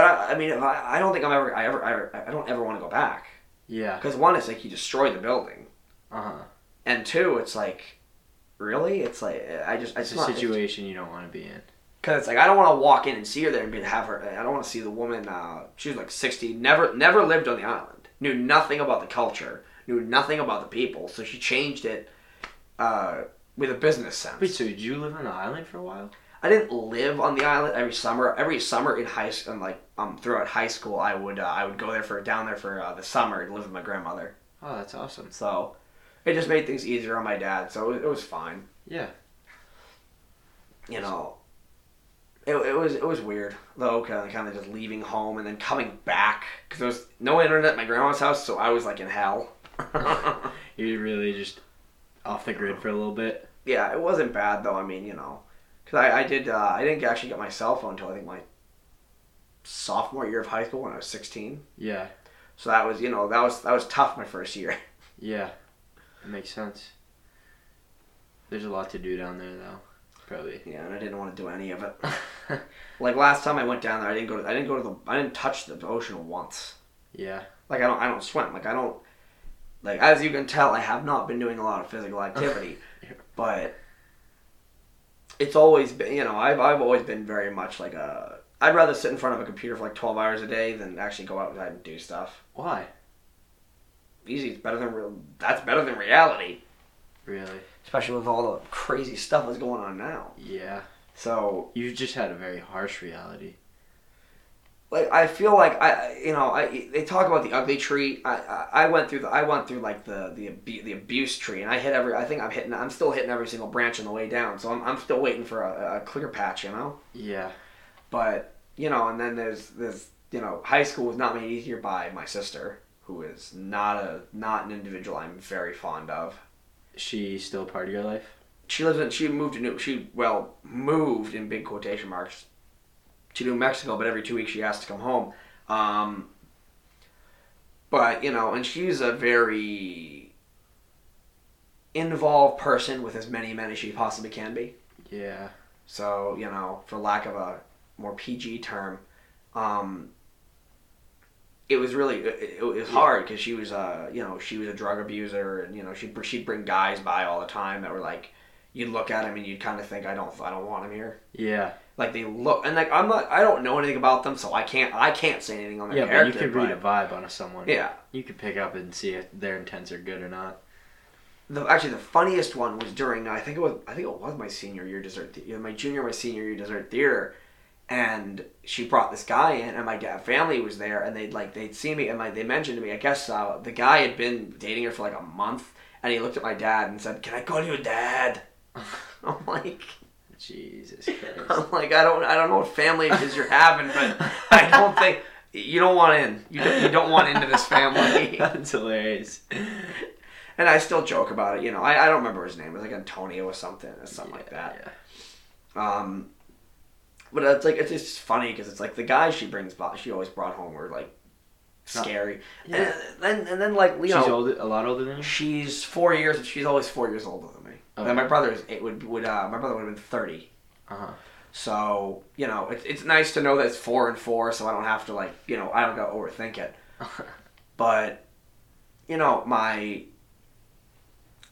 I, I mean, I, I don't think I'm ever, I ever, I, I don't ever want to go back. Yeah. Because one, it's like you destroy the building, Uh huh. and two, it's like, really, it's like I just, It's it's a not, situation you don't want to be in. Because it's like I don't want to walk in and see her there and be have her. I don't want to see the woman. Uh, she was like sixty, never never lived on the island, knew nothing about the culture, knew nothing about the people. So she changed it uh, with a business sense. Wait, so did you live on the island for a while? I didn't live on the island every summer. Every summer in high school, and like um throughout high school, I would uh, I would go there for down there for uh, the summer and live with my grandmother. Oh, that's awesome. So it just made things easier on my dad. So it, it was fine. Yeah. you know, it, it was it was weird though, kind of kind of just leaving home and then coming back because there was no internet at my grandma's house, so I was like in hell. You really just off the grid for a little bit. yeah, it wasn't bad though. I mean, you know, because I, I did uh, I didn't actually get my cell phone until I think my sophomore year of high school when I was sixteen. Yeah. So that was you know that was that was tough my first year. Yeah. It makes sense. There's a lot to do down there, though. Probably. yeah, and I didn't want to do any of it. Like last time I went down there, I didn't go to I didn't go to the I didn't touch the ocean once. yeah. Like I don't I don't swim. Like I don't like as you can tell I have not been doing a lot of physical activity. Yeah. But it's always been you know, I've I've always been very much like a I'd rather sit in front of a computer for like 12 hours a day than actually go outside and do stuff. Why? Easy is better than real that's better than reality, Really? especially with all the crazy stuff that's going on now. Yeah. So, You've just had a very harsh reality. Like I feel like I you know I they talk about the ugly tree. I I, I went through the I went through like the the abu- the abuse tree, and I hit every. I think I'm hitting. I'm still hitting every single branch on the way down. So I'm I'm still waiting for a, a clear patch, you know. Yeah. But you know, and then there's there's you know high school was not made easier by my sister, who is not a not an individual I'm very fond of. She still part of your life? She lives in. She moved to New. She well moved in big quotation marks to New Mexico, but every two weeks she has to come home. Um, but you know, and she's a very involved person with as many men as she possibly can be. Yeah. So you know, for lack of a more PG term, um, it was really it, it was hard because she was uh you know she was a drug abuser and you know she'd she'd bring guys by all the time that were like you'd look at him and you'd kind of think I don't I don't want him here Yeah. Like they look and like I'm not I don't know anything about them so I can't I can't say anything on their Yeah, but you character can read a vibe on someone. yeah You could pick up and see if their intents are good or not. the actually the funniest one was during I think it was I think it was my senior year dessert the- my junior my senior year dessert theater, and she brought this guy in and my dad family was there and they'd like they'd see me and like they mentioned to me I guess uh, the guy had been dating her for like a month and he looked at my dad and said can I call you dad I'm like Jesus Christ. I'm like I don't I don't know what family it is you're having but I don't think you don't want in you don't, you don't want into this family That's hilarious. and I still joke about it you know I, I don't remember his name it was like Antonio or something or something like that Yeah. Um, but it's like it's just funny because it's like the guys she brings, she always brought home were like scary. Yeah. And then and then like Leo, She's older, a lot older than you. she's four years. She's always four years older. Okay. And my brother's it would would uh, my brother would have been thirty. Uh huh. So you know it's it's nice to know that it's four and four, so I don't have to like you know I don't go overthink it. But you know my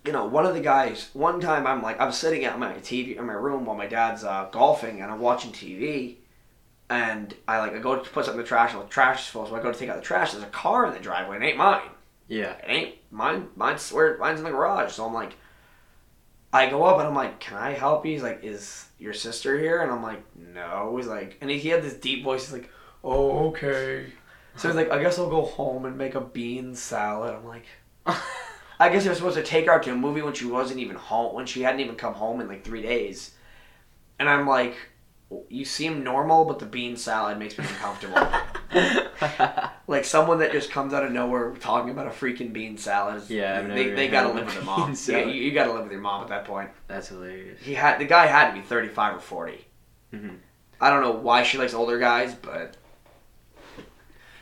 you know one of the guys one time I'm like I'm sitting at my TV in my room while my dad's uh, golfing and I'm watching TV. And I like I go to put something in the trash and the trash is full, so I go to take out the trash. There's a car in the driveway, and it ain't mine. yeah. It ain't mine. Mine's where mine's in the garage. So I'm like, I go up and I'm like, can I help you? He's like, is your sister here? And I'm like, no. He's like, and he, had this deep voice. He's like, oh okay. So he's like, I guess I'll go home and make a bean salad. I'm like, I guess was supposed to take her out to a movie when she wasn't even home, when she hadn't even come home in like three days. And I'm like, you seem normal, but the bean salad makes me uncomfortable. like someone that just comes out of nowhere talking about a freaking bean salad. Yeah, I've they, they gotta live with their mom. Yeah, you, you gotta live with your mom at that point. That's hilarious. He had the guy had to be thirty five or 40 Mhm. I don't know why she likes older guys, but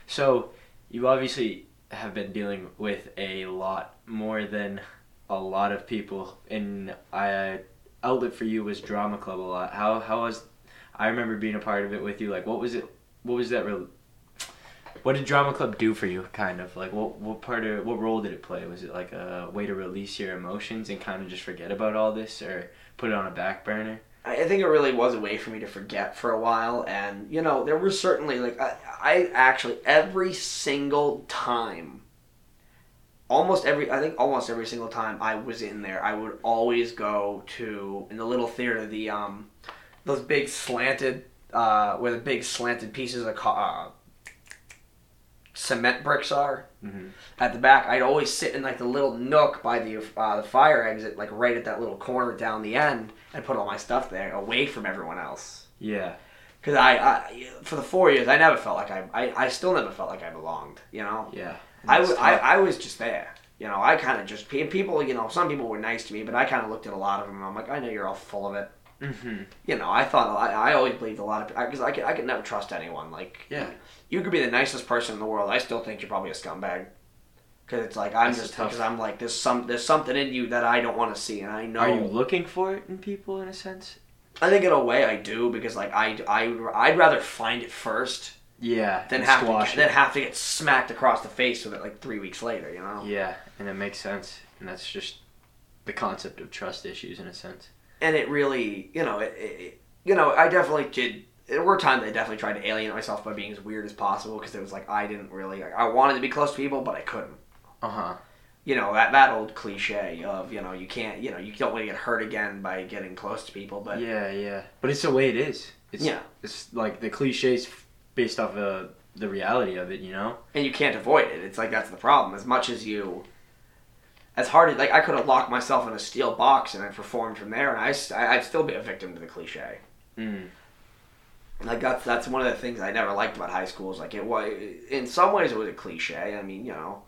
So, you obviously have been dealing with a lot more than a lot of people, and I outlet for you was drama club a lot. How how was? I remember being a part of it with you. Like, what was it? What was that real? What did drama club do for you? Kind of like what what part of what role did it play? Was it like a way to release your emotions and kind of just forget about all this, or put it on a back burner? I think it really was a way for me to forget for a while. And you know, there were certainly like I, I actually every single time, almost every I think almost every single time I was in there, I would always go to in the little theater the um those big slanted uh where the big slanted pieces of co- uh, cement bricks are Mm-hmm. at the back. I'd always sit in like the little nook by the uh, the fire exit, like right at that little corner down the end, and put all my stuff there, away from everyone else. Yeah. Because I, I, for the four years, I never felt like I, I, I still never felt like I belonged. You know, Yeah. I, was, I. I was just there. You know, I kind of just people. You know, some people were nice to me, but I kind of looked at a lot of them. and I'm like, I know you're all full of it. Mhm. You know, I thought I, I always believed a lot of because I, could, I could never trust anyone. Like, Yeah. you could be the nicest person in the world. I still think you're probably a scumbag. Because it's like I'm That's a just because I'm like there's some there's something in you that I don't want to see, and I know. Are you looking for it in people in a sense? I think in a way I do because like I I I'd rather find it first Yeah. than have to it. than have to get smacked across the face with it like three weeks later. You know. Yeah, and it makes sense, and that's just the concept of trust issues in a sense. And it really you know it, it you know I definitely did. There were times I definitely tried to alienate myself by being as weird as possible because it was like I didn't really like, I wanted to be close to people but I couldn't. Uh huh. you know that that old cliche of you know you can't you know you don't want to get hurt again by getting close to people but Yeah, yeah, but it's the way it is. It's, Yeah. It's like the cliches based off of the reality of it, you know. and you can't avoid it it's like that's the problem as much as you as hard as like i could have locked myself in a steel box and i performed from there and I I'd still be a victim to the cliche. Mm. like that's that's one of the things i never liked about high school is like it was in some ways it was a cliche. I mean you know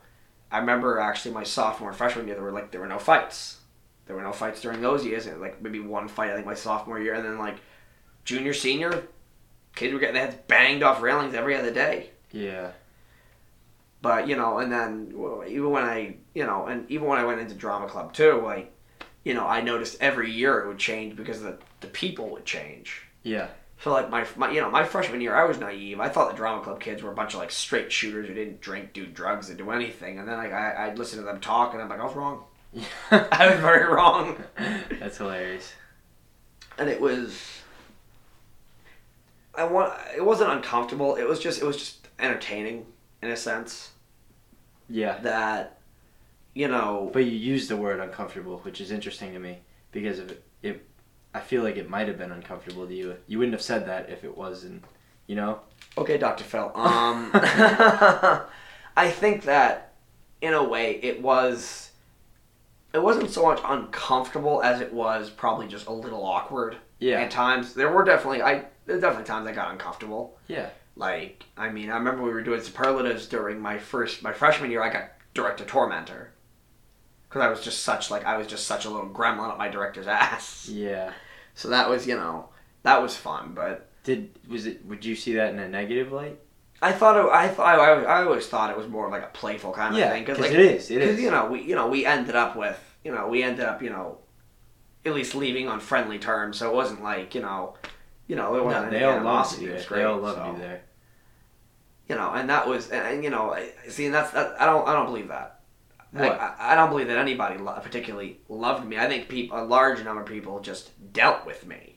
i remember actually my sophomore and freshman year there were like there were no fights. There were no fights during those years and like maybe one fight i think my sophomore year and then like junior senior kids were getting their heads banged off railings every other day. Yeah. But you know and then well, even when i you know and even when i went into drama club too like you know i noticed every year it would change because the, the people would change Yeah. so like my, my you know my freshman year I was naive. I thought the drama club kids were a bunch of like straight shooters who didn't drink, do drugs, or do anything. And then like I I'd listen to them talk and I'm like I was wrong. I was very wrong. That's hilarious. And it was I want it wasn't uncomfortable. It was just it was just entertaining in a sense Yeah. that you know, But you used the word uncomfortable, which is interesting to me because if it. it I feel like it might have been uncomfortable to you. You wouldn't have said that if it wasn't. You know? Okay, Dr. Phil. Um, I think that in a way it was. It wasn't so much uncomfortable as it was probably just a little awkward Yeah. at times. There were definitely I there were definitely times I got uncomfortable. Yeah. Like I mean, I remember we were doing superlatives during my first my freshman year. I got director tormentor because I was just such like I was just such a little gremlin up my director's ass. Yeah. So that was you know that was fun, but Did was it? Would you see that in a negative light? I thought it, I thought I, I always thought it was more of like a playful kind of thing because like it is. It is. you know we you know we ended up with you know we ended up you know at least leaving on friendly terms, so it wasn't like you know you know it wasn't no, they all loved you it there. was They all loved so, you there. You know, and that was and, and, you know I- see and that's that, I don't I don't believe that. I? I, I don't believe that anybody lo- particularly loved me. I think people a large number of people just dealt with me.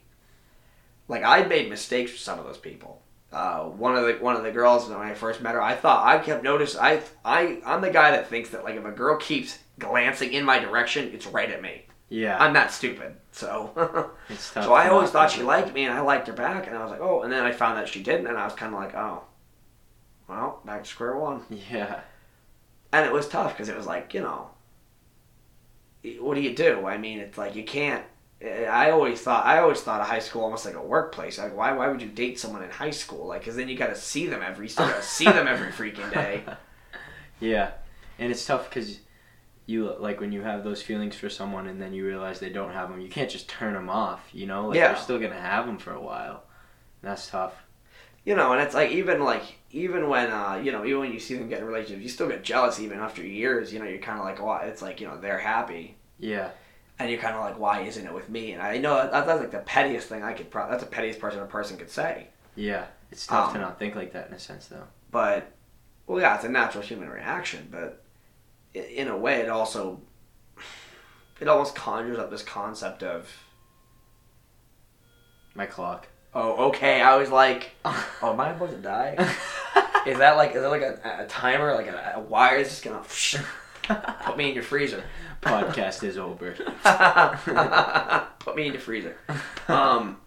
Like I made mistakes with some of those people. Uh, one of the one of the girls when I first met her, I thought I kept notice. I I I'm the guy that thinks that like if a girl keeps glancing in my direction, it's right at me. Yeah. I'm not stupid, so so I always thought she liked me, and I liked her back, and I was like, oh, and then I found that she didn't, and I was kind of like, oh, well, back to square one, Yeah. and it was tough because it was like you know, what do you do? I mean, it's like you can't. Eh, I always thought I always thought of high school almost like a workplace. Like, why why would you date someone in high school? Like, because then you got to see them every you still see them every freaking day. yeah, and it's tough because you like when you have those feelings for someone and then you realize they don't have them. You can't just turn them off. You know, like Yeah. you're still gonna have them for a while. That's tough. You know, and it's like even like even when uh you know even when you see them get in relationships, you still get jealous even after years. You know, you're kind of like, why? It's like you know they're happy. Yeah. and you're kind of like, why isn't it with me? And I know that, that's like the pettiest thing I could. Pro- that's the pettiest person a person could say. Yeah. It's tough to Um, not think like that in a sense, though. But well, yeah, it's a natural human reaction. But in a way, it also it almost conjures up this concept of My clock. Oh, okay. I was like, oh, am I about to die? Is that like is that like a, a timer, like a, a wire is just gonna put me in your freezer? Podcast is over. Put me in the freezer. Um,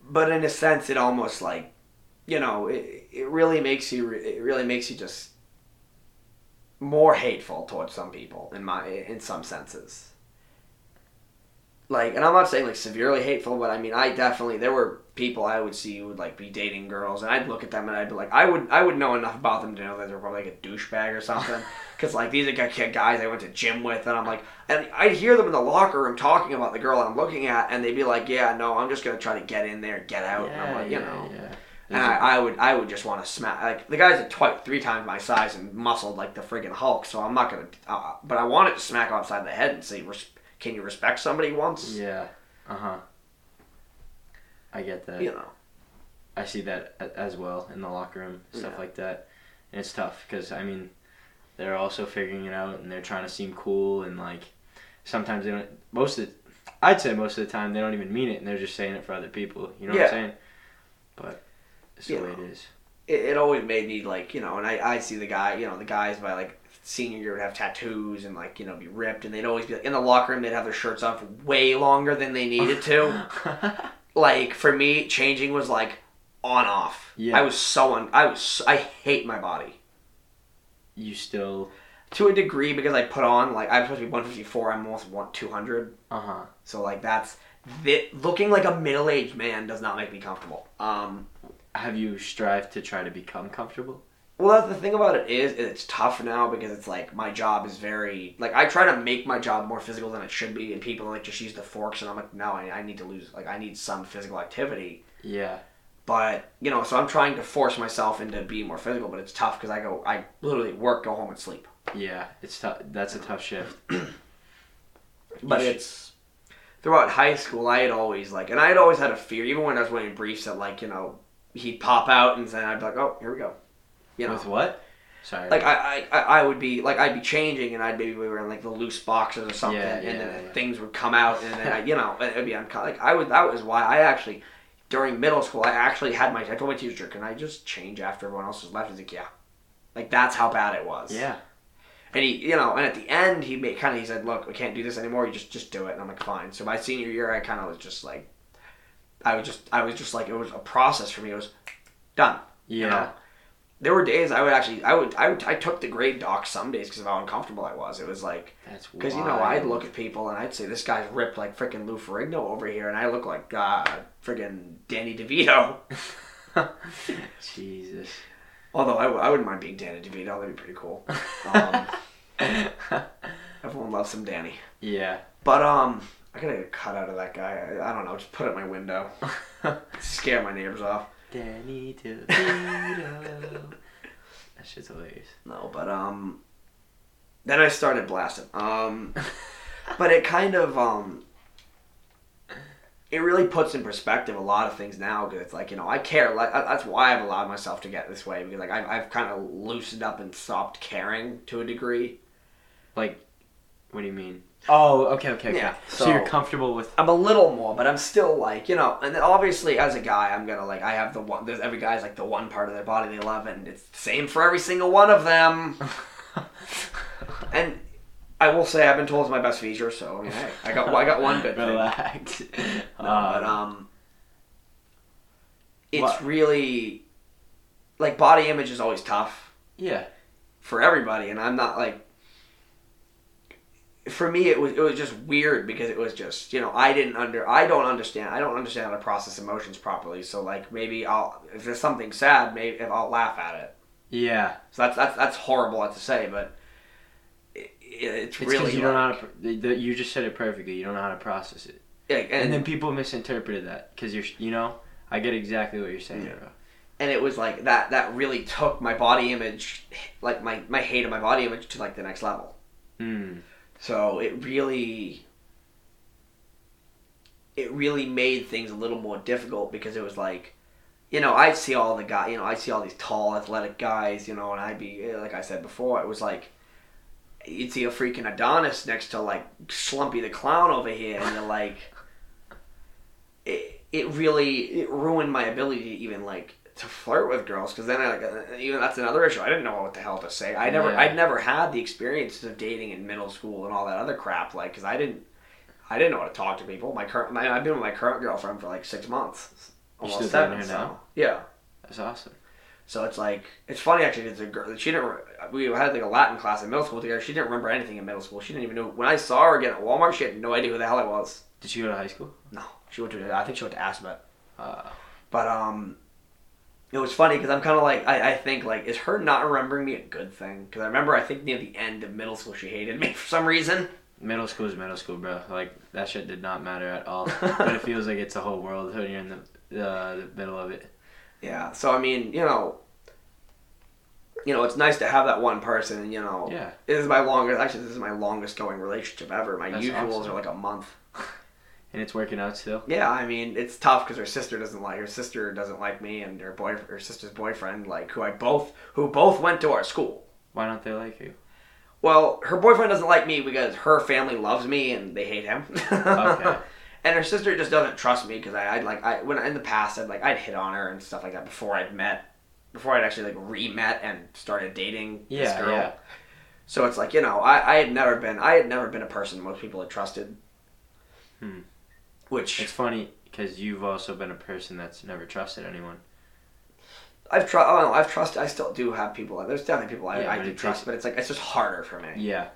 but in a sense, it almost like, you know, it, it really makes you, it really makes you just more hateful towards some people in my, in some senses. Like, and I'm not saying like severely hateful, but I mean, I definitely, there were people I would see who would like be dating girls, and I'd look at them and I'd be like, I would, I would know enough about them to know that they're probably like a douchebag or something. Because like these are guys I went to gym with, and I'm like, and I'd hear them in the locker room talking about the girl I'm looking at, and they'd be like, "Yeah, no, I'm just gonna try to get in there, get out." and I'm like, you know, yeah. and I, I would, I would just want to smack. Like the guy's like twice, three times my size and muscled like the friggin' Hulk, so I'm not gonna. Uh, but I wanted to smack him upside the head and say, "Res- "Can you respect somebody once?" Yeah. Uh huh. I get that. You know. I see that as well in the locker room, stuff Yeah. like that. And it's tough because I mean, they're also figuring it out and they're trying to seem cool and like sometimes they don't. Most of, the, I'd say most of the time they don't even mean it and they're just saying it for other people. You know what I'm saying? But it's the You way know. it is. it, it always made me like you know and I, I see the guy you know the guys by like senior year would have tattoos and like you know be ripped and they'd always be like, in the locker room they'd have their shirts on for way longer than they needed to like for me changing was like on off Yeah. i was so un, i was so- i hate my body you still. to a degree because i put on like i'm supposed to be 154 i'm almost one 200 Uh huh. so like that's thi- looking like a middle-aged man does not make me comfortable um Have you strived to try to become comfortable? Well, that's the thing about it is it's tough now because it's like my job is very like I try to make my job more physical than it should be, and people like just use the forks, and I'm like, no, I, I need to lose like I need some physical activity. Yeah. But you know, so I'm trying to force myself into being more physical, but it's tough because I go, I literally work, go home, and sleep. Yeah. It's tough. That's a tough shift. But it's throughout high school, I had always like, and I had always had a fear, even when I was wearing briefs, that like you know he'd pop out, and then I'd be like, oh, here we go, you know. With what? Sorry. like I, I, I would be like I'd be changing and I'd maybe be wearing like the loose boxes or something Yeah, and then yeah. things would come out and then I, you know it'd be unco- like I would that was why I actually during middle school I actually had my I told my teacher can I just change after everyone else has left he's like yeah like that's how bad it was yeah. And he, you know, and at the end, he made kind of he said, "Look, we can't do this anymore. You just just do it." And I'm like, "Fine." So my senior year, I kind of was just like, I was just I was just like it was a process for me. It was done. Yeah. You know? There were days I would actually I would I would I took the grade doc some days because of how uncomfortable I was. It was like That's because you know I'd look at people and I'd say this guy's ripped like freaking Lou Ferrigno over here, and I look like uh, freaking Danny DeVito. Jesus. Although I, I wouldn't mind being Danny DeVito, that'd be pretty cool. Um, everyone loves some Danny. yeah. But um, I gotta get cut out of that guy. I, I don't know, just put it in my window, scare my neighbors off. Danny DeVito. that shit's hilarious. No, but um, then I started blasting. Um, but it kind of um, it really puts in perspective a lot of things now because it's like you know I care. Like that's why I've allowed myself to get this way because like I've I've kind of loosened up and stopped caring to a degree. Like, what do you mean? Oh, okay, okay, okay. Yeah, So, so- you're comfortable with. I'm a little more, but I'm still like, you know, and obviously as a guy, I'm gonna like, I have the one, there's every guy's like the one part of their body they love, and it's the same for every single one of them. and I will say, I've been told it's my best feature, so I mean, hey, I got, I got one good thing. Relax. No, but um, it's What? really like body image is always tough yeah. for everybody, and I'm not like. For me, it was it was just weird because it was just you know I didn't under I don't understand I don't understand how to process emotions properly. So like maybe I'll if there's something sad, maybe I'll laugh at it. Yeah. So that's that's that's horrible to say, but it, it's, It's really you don't know how to. pr- the- the- You just said it perfectly. You don't know how to process it, like, and, then people misinterpreted that because you're. You know, I get exactly what you're saying, Yeah. and it was like that that really took my body image like my my hate of my body image to like the next level Hmm. So it really it really made things a little more difficult because it was like you know i'd see all the guy you know i'd see all these tall athletic guys you know and i'd be eh, like i said before it was like you'd see a freaking adonis next to like slumpy the clown over here and you're like it, it really it ruined my ability to even like to flirt with girls because then I like uh, even that's another issue. I didn't know what the hell to say. I never Yeah. I'd never had the experiences of dating in middle school and all that other crap like because I didn't I didn't know how to talk to people. My current my, I've been with my current girlfriend for like six months, almost still seven. dating her so, now? Yeah. That's awesome. So it's like it's funny actually. It's a girl. She didn't. We had like a Latin class in middle school together. She didn't remember anything in middle school. She didn't even know when I saw her again at Walmart. She had no idea who the hell I was. Did she go to high school? No, she went to. I think she went to Assabet. Uh, But um, it was funny because I'm kind of like I, I think like is her not remembering me a good thing? Because I remember I think near the end of middle school she hated me for some reason. middle school is middle school, bro. Like that shit did not matter at all. but it feels like it's a whole world when you're in the uh, the middle of it. Yeah. So I mean, you know, you know, it's nice to have that one person. You know, Yeah. this is my longest. Actually, this is my longest going relationship ever. My That's usuals awesome. are like a month. And it's working out still. Yeah, I mean it's tough because her sister doesn't like her sister doesn't like me, and her boy her sister's boyfriend like who I both who both went to our school. Why don't they like you? Well, her boyfriend doesn't like me because her family loves me and they hate him. Okay. and her sister just doesn't trust me because I, I'd like I when in the past I'd like I'd hit on her and stuff like that before I'd met, before I'd actually like re-met and started dating this Yeah, girl. yeah. So it's like you know I, I had never been I had never been a person most people had trusted. Hmm. Which It's funny because you've also been a person that's never trusted anyone. I've tried. Oh no, I've trusted. I still do have people. There's definitely people I, Yeah, I do trust, takes- but it's like it's just harder for me. Yeah.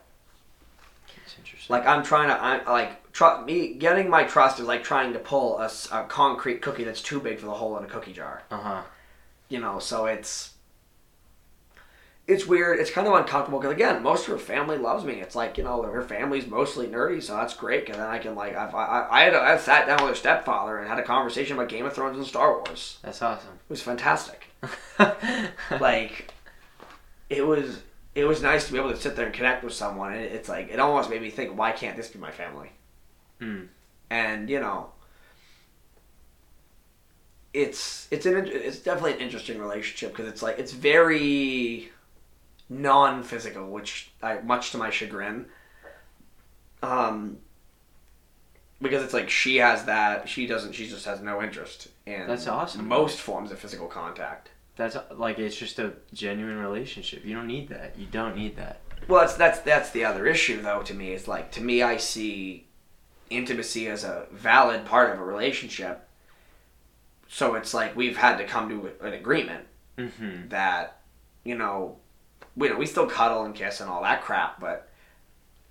It's interesting. Like I'm trying to, I'm like tr- me getting my trust is like trying to pull a concrete cookie that's too big for the hole in a cookie jar. Uh huh. You know, so it's it's weird. It's kind of uncomfortable because again, most of her family loves me. It's like you know her family's mostly nerdy, so that's great. And then I can like I've, I I had a, I sat down with her stepfather and had a conversation about Game of Thrones and Star Wars. That's awesome. It was fantastic. like it was it was nice to be able to sit there and connect with someone and it's like it almost made me think why can't this be my family Hmm. and you know it's it's an it's definitely an interesting relationship because it's like it's very non-physical which I much to my chagrin um because it's like she has that she doesn't she just has no interest in That's awesome. most forms of physical contact That's like it's just a genuine relationship. You don't need that. You don't need that. Well, that's that's that's the other issue though. To me, is like to me, I see intimacy as a valid part of a relationship. So it's like we've had to come to an agreement Mm-hmm. that you know we we still cuddle and kiss and all that crap, but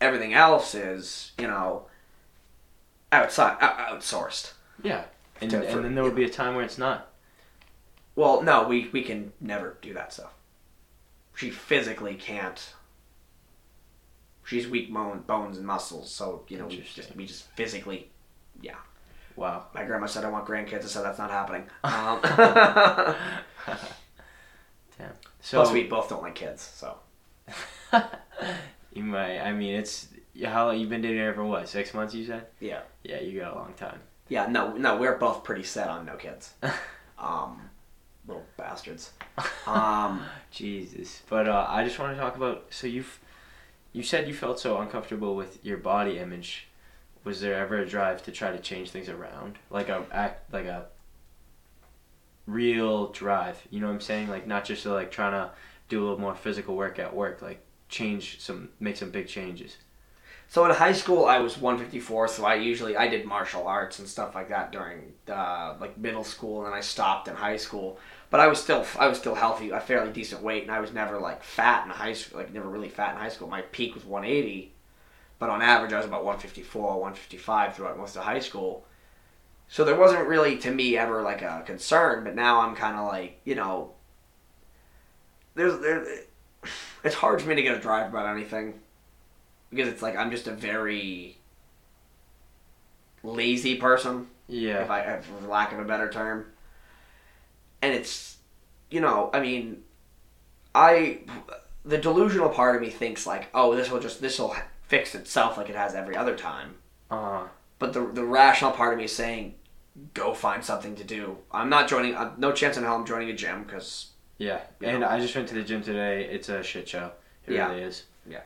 everything else is you know outside out, outsourced. Yeah. And, To- for- then there will be a time where it's not. Well, no, we we can never do that stuff. She physically can't. She's weak bone, bones and muscles, so you know we just we just physically. Yeah. Wow. My grandma said I want grandkids, I said that's not happening. Um. So plus, we both don't like kids, so you might. I mean, it's how long you've been dating her for what? Six months? You said. yeah, Yeah, you got a long time. yeah. No, no, we're both pretty set on no kids. Um, little bastards. Um, Jesus. But uh, I just want to talk about. So you've, you said you felt so uncomfortable with your body image. Was there ever a drive to try to change things around, like a act, like a real drive? You know what I'm saying? Like not just like trying to do a little more physical work at work, like change some, make some big changes. So in high school, I was 154. So I usually I did martial arts and stuff like that during uh, like middle school, and then I stopped in high school. But I was still I was still healthy, a fairly decent weight, and I was never like fat in high school. Like never really fat in high school. My peak was 180, but on average I was about 154, 155 throughout most of high school. So there wasn't really to me ever like a concern. But now I'm kind of like you know. There's there. It's hard for me to get a drive about anything because it's like I'm just a very lazy person, Yeah. if I, for lack of a better term. And it's, you know, I mean, I, the delusional part of me thinks like, oh, this will just this will fix itself like it has every other time. Uh, But the the rational part of me is saying, go find something to do. I'm not joining. Uh, no chance in hell I'm joining a gym because yeah. And know? I just went to the gym today. It's a shit show. It Yeah. really is. Yeah.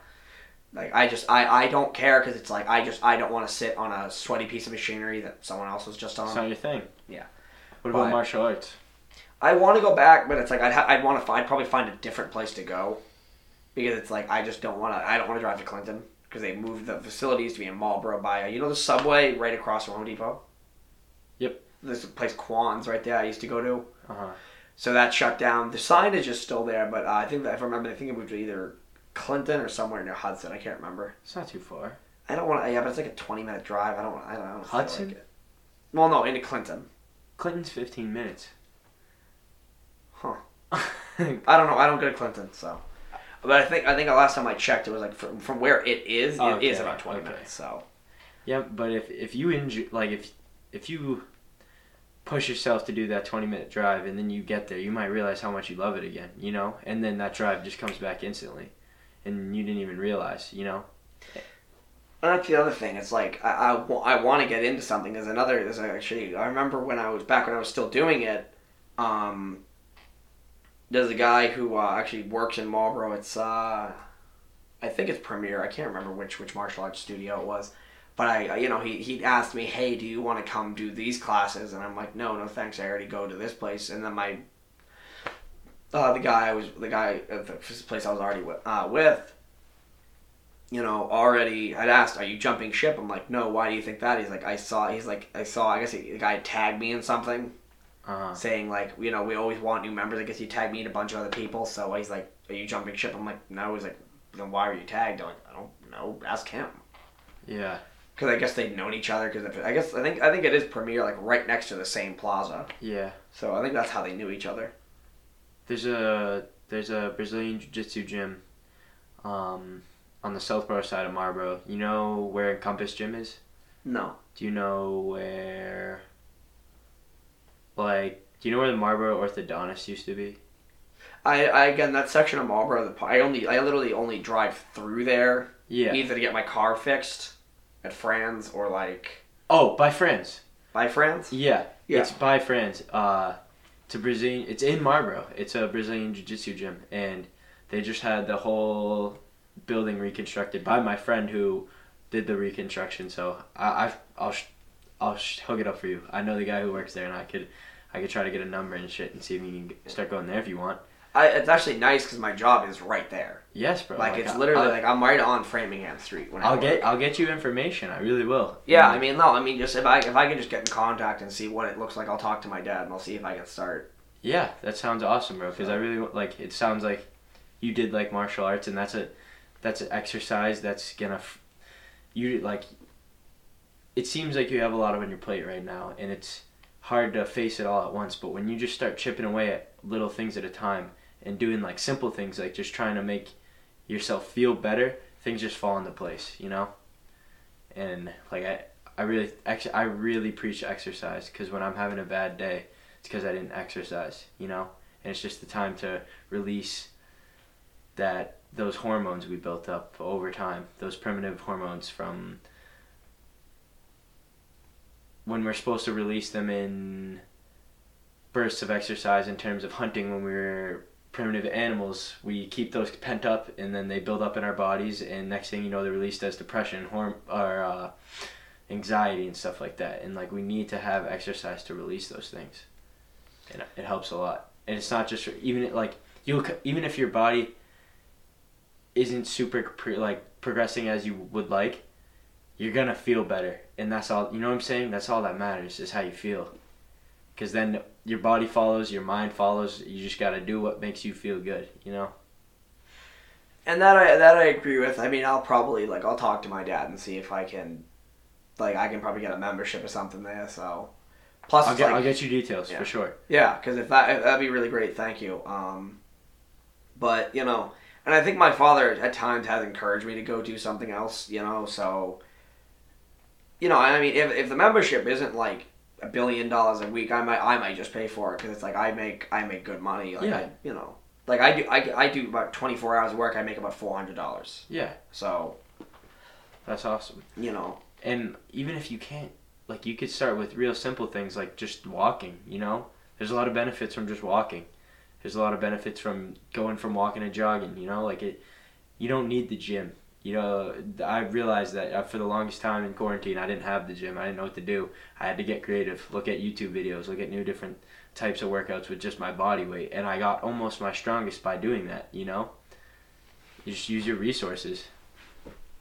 Like I just I, I don't care because it's like I just I don't want to sit on a sweaty piece of machinery that someone else was just on. It's not your thing. yeah. What about But- martial arts? I want to go back, but it's like I'd ha- I'd want to find probably find a different place to go because it's like I just don't want to I don't want to drive to Clinton because they moved the facilities to be in Marlboro by uh, you know the subway right across from Home Depot. Yep. There's a place Quan's right there I used to go to. Uh huh. So that shut down. The signage is just still there, but uh, I think that if I remember, I think it moved to either Clinton or somewhere near Hudson. I can't remember. It's not too far. I don't want to. Yeah, but it's like a twenty minute drive. I don't. I don't. I don't feel Hudson? Like it. Well, no, into Clinton. Clinton's 15 minutes. Huh. I don't know. I don't go to Clinton, so. But I think I think the last time I checked, it was like from, from where it is, it is Okay, about twenty okay. minutes. So yeah, but if if you enjoy, like if if you push yourself to do that 20 minute drive and then you get there, you might realize how much you love it again, you know? And then that drive just comes back instantly. And you didn't even realize, you know? And that's the other thing. It's like I, I, I want to get into something. There's another. There's actually. I remember when I was back when I was still doing it. Um, there's a guy who uh, actually works in Marlboro. It's uh, I think it's Premier. I can't remember which which martial arts studio it was. But I, you know, he he asked me, "Hey, do you want to come do these classes?" And I'm like, "No, no, thanks. I already go to this place." And then my uh, the guy I was the guy at the place I was already with, uh, with you know, already I'd asked, "Are you jumping ship?" I'm like, "No." Why do you think that? He's like, "I saw." He's like, "I saw." I guess he, the guy tagged me in something Uh, saying like, you know, we always want new members. I guess he tagged me and a bunch of other people. So he's like, "Are you jumping ship?" I'm like, "No." He's like, "Then why are you tagged?" I'm like, "I don't know. Ask him." yeah. Because I guess they'd known each other. Because I guess I think I think it is Premier like right next to the same plaza. Yeah. So I think that's how they knew each other. There's a there's a Brazilian Jiu-Jitsu gym um, on the Southborough side of Marlboro. You know where Encompass Gym is? No. Do you know where like do you know where the Marlboro orthodontist used to be? I, I again that section of Marlboro. The I only I literally only drive through there Yeah. either to get my car fixed at Fran's or like Oh, by Friends. by Fran's. Yeah. Yeah. It's by Friends. Uh it's a Brazilian it's in Marlboro. It's a Brazilian jiu-jitsu gym and they just had the whole building reconstructed by my friend who did the reconstruction. So I I've, I'll sh- I'll sh- hook it up for you. I know the guy who works there and I could I could try to get a number and shit and see if you can start going there if you want. I I, it's actually nice because my job is right there. Yes, bro. like, it's I- literally I'll, like I'm right on Framingham Street. When I I'll work. get I'll get you information. I really will. Yeah, And- I mean, no, I mean, just if I if I can just get in contact and see what it looks like, I'll talk to my dad and I'll see if I can start. Yeah, that sounds awesome, bro. Because I really like. It sounds like you did like martial arts, and that's a that's an exercise that's gonna f- you like. It seems like you have a lot on your plate right now, and it's hard to face it all at once. But when you just start chipping away at little things at a time and doing like simple things, like just trying to make yourself feel better, things just fall into place, you know. And like I, I really, actually, I really preach exercise because when I'm having a bad day, it's because I didn't exercise, you know? And it's just the time to release that those hormones we built up over time, those primitive hormones from when we're supposed to release them in bursts of exercise in terms of hunting when we're primitive animals, we keep those pent up and then they build up in our bodies and next thing you know they're released as depression horm- or uh, anxiety and stuff like that. And like we need to have exercise to release those things. And it helps a lot. And it's not just even like you even if your body isn't super pre- like progressing as you would like, you're gonna feel better, and that's all. You know what I'm saying? That's all that matters is how you feel. Because then your body follows, your mind follows. You just gotta do what makes you feel good. You know? And that I that I agree with. I mean, I'll probably like I'll talk to my dad and see if I can, like, I can probably get a membership or something there. So, plus I'll get like, I'll get you details Yeah. for sure. Yeah, because if that if that'd be really great, thank you. Um, but you know, and I think my father at times has encouraged me to go do something else. You know, so you know, I mean, if if the membership isn't like a billion dollars a week, I might I might just pay for it because it's like I make I make good money. Like Yeah. I, you know, like I do I, I do about twenty four hours of work. I make about four hundred dollars. Yeah, So that's awesome. you know, And even if you can't, like, you could start with real simple things like just walking. You know, there's a lot of benefits from just walking. There's a lot of benefits from going from walking to jogging. You know, like it. You don't need the gym. You know, I realized that uh, for the longest time in quarantine, I didn't have the gym. I didn't know what to do. I had to get creative, look at YouTube videos, look at new different types of workouts with just my body weight, and I got almost my strongest by doing that. You know, you just use your resources.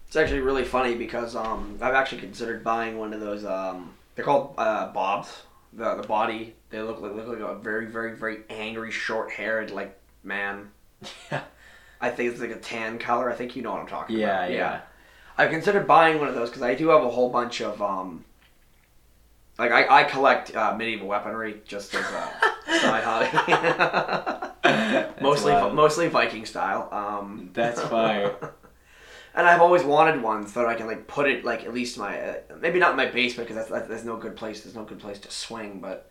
It's actually really funny because um, I've actually considered buying one of those. Um, they're called uh, bobs. The the body they look like look like a very very very angry short haired like man. Yeah. I think it's like a tan color. I think you know what I'm talking Yeah, about. yeah. Yeah. I've considered buying one of those because I do have a whole bunch of um. Like I, I collect uh, medieval weaponry just as a side hobby. Mostly wild. mostly Viking style. Um, That's fire. and I've always wanted one so that I can like put it like at least my uh, maybe not in my basement because that's, that's there's no good place there's no good place to swing but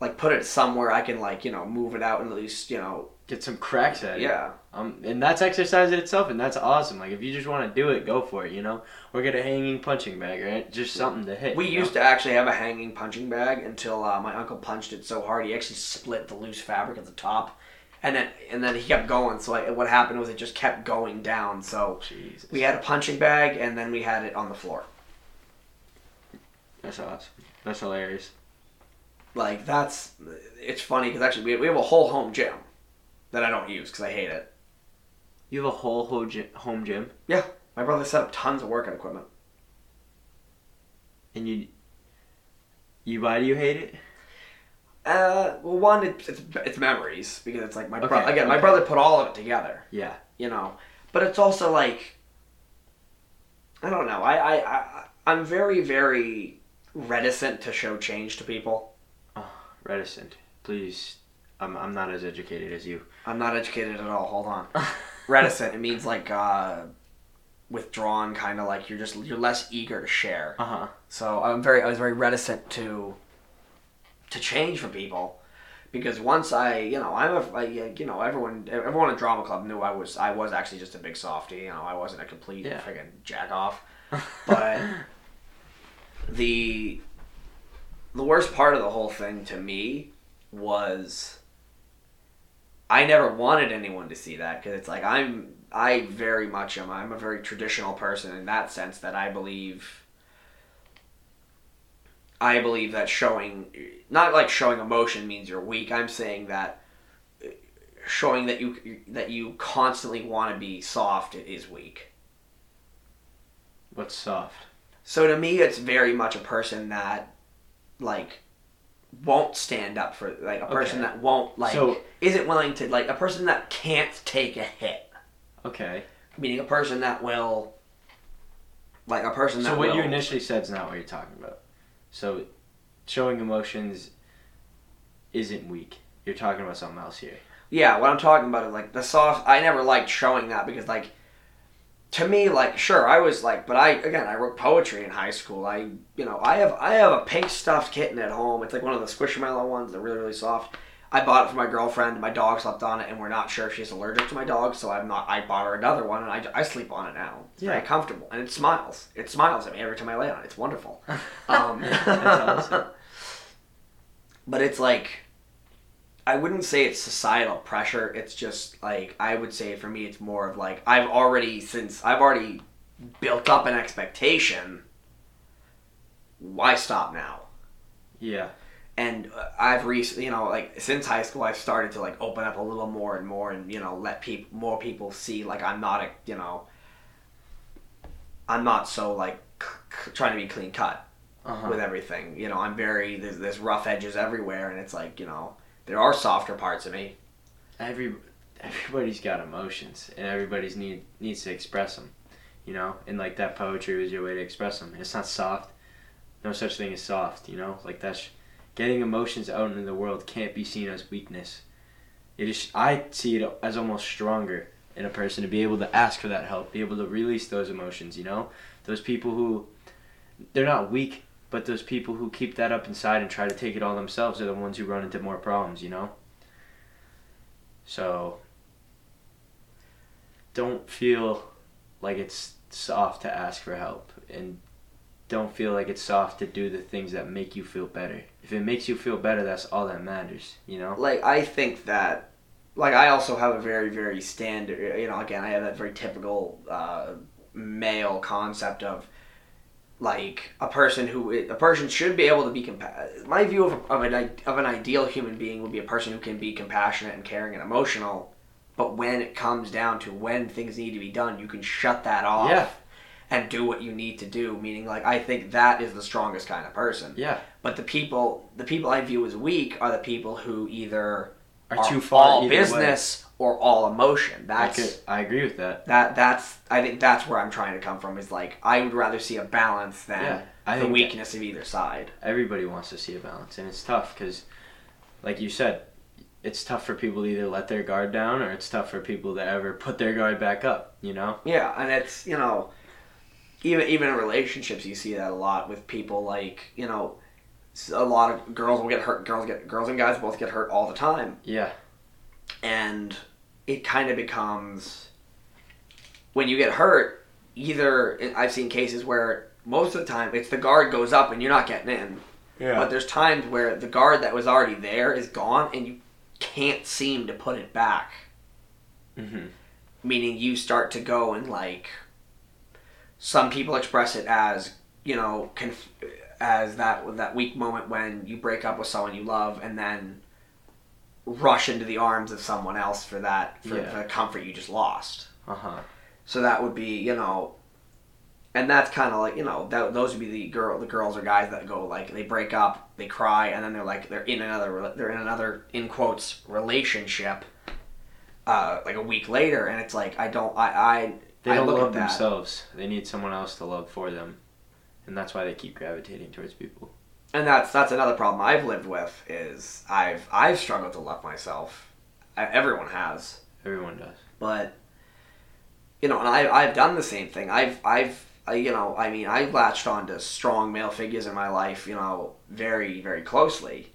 like put it somewhere I can like you know move it out and at least you know Get some cracks at it. yeah Um, and that's exercise in itself, and that's awesome. Like if you just want to do it, go for it. You know, or get a hanging punching bag, right? Just something to hit. we used to actually have a hanging punching bag until uh, my uncle punched it so hard he actually split the loose fabric at the top and then and then he kept going so like, what happened was it just kept going down so? Jesus. we had a punching bag and then we had it on the floor That's awesome. That's hilarious. like that's it's funny because actually we, we have a whole home gym that I don't use because I hate it. You have a whole home gym, home gym, My brother set up tons of workout equipment. and you. You why do you hate it? Uh, well, one it's it's, it's memories because it's like my brother Okay, again. My brother put all of it together, Yeah. you know. But it's also like I don't know. I I, I I'm very very reticent to show change to people. Reticent. Please. I'm I'm not as educated as you. I'm not educated at all. Hold on. reticent. It means like uh, withdrawn, kind of like you're just you're less eager to share. Uh huh. So I'm very I was very reticent to to change for people because once I you know I'm a I, you know everyone everyone at drama club knew I was I was actually just a big softy you know I wasn't a complete Yeah. friggin' jack off but the the worst part of the whole thing to me was I never wanted anyone to see that because it's like I'm I very much am I'm a very traditional person in that sense that I believe I believe that showing not like showing emotion means you're weak. I'm saying that showing that you that you constantly want to be soft is weak. What's soft? So to me, it's very much a person that like won't stand up for like a person Okay. that won't like So- isn't willing to like a person that can't take a hit. Okay. Meaning a person that will like a person that So what will you initially said is not what you're talking about. So showing emotions isn't weak. You're talking about something else here. Yeah, what I'm talking about is like the soft. I never liked showing that because like, to me, like sure I was like, but I again I wrote poetry in high school. I you know I have I have a pink stuffed kitten at home. It's like one of the squishmallow ones. They're really really soft. I bought it for my girlfriend. My dog slept on it, and we're not sure if she's allergic to my dog, so I'm not. I bought her another one, and I, I sleep on it now. It's very Yeah. comfortable, and it smiles. It smiles at me every time I lay on it. It's wonderful. Um, awesome. but it's like I wouldn't say it's societal pressure. It's just like I would say for me, it's more of like I've already since I've already built up an expectation. Why stop now? Yeah. And uh, I've recently, you know, like since high school, I've started to like open up a little more and more, and you know, let people more people see like I'm not a, you know, I'm not so like c- c- trying to be clean cut Uh-huh. with everything. You know, I'm very there's there's rough edges everywhere, and it's like you know there are softer parts of me. Every everybody's got emotions, and everybody's need needs to express them. You know, and like that poetry was your way to express them. It's not soft. No such thing as soft. You know, like that's getting emotions out in the world can't be seen as weakness. It is. I see it as almost stronger in a person to be able to ask for that help, be able to release those emotions. You know, those people who they're not weak, but those people who keep that up inside and try to take it all themselves are the ones who run into more problems. You know. So don't feel like it's soft to ask for help and don't feel like it's soft to do the things that make you feel better. If it makes you feel better, that's all that matters, you know? Like I think that, like I also have a very very standard. You know, again I have that very typical uh, male concept of like a person who a person should be able to be compa- my view of, of an of an ideal human being would be a person who can be compassionate and caring and emotional but when it comes down to when things need to be done you can shut that off Yeah. and do what you need to do meaning like i think that is the strongest kind of person Yeah. but the people the people i view as weak are the people who either Are too far all either way. business or all emotion I, that's could, I agree with that. that that's I think that's where I'm trying to come from is like I would rather see a balance than Yeah, I the weakness of either side. everybody wants to see a balance, and it's tough because, like you said, it's tough for people to either let their guard down or it's tough for people to ever put their guard back up, you know? Yeah, and it's you know, even even in relationships you see that a lot with people like you know, a lot of girls will get hurt. Girls get girls and guys both get hurt all the time, Yeah. and it kind of becomes when you get hurt. Either I've seen cases where most of the time it's the guard goes up and you're not getting in. Yeah. But there's times where the guard that was already there is gone and you can't seem to put it back. Mm-hmm. Meaning you start to go and like some people express it as, you know, conf- as that that weak moment when you break up with someone you love and then rush into the arms of someone else for that for, Yeah. for the comfort you just lost. Uh huh. So that would be, you know, and that's kind of like, you know, that, those would be the girl, the girls or guys that go like they break up, they cry, and then they're like they're in another, they're in another in quotes relationship, uh, like a week later, and it's like I don't, I, I, They don't look love themselves. They need someone else to love for them, and that's why they keep gravitating towards people. and that's that's another problem I've lived with is I've I've struggled to love myself. I, everyone has. Everyone does. but you know, and I I've done the same thing. I've I've I, you know, I mean, I latched onto strong male figures in my life, you know, very very closely.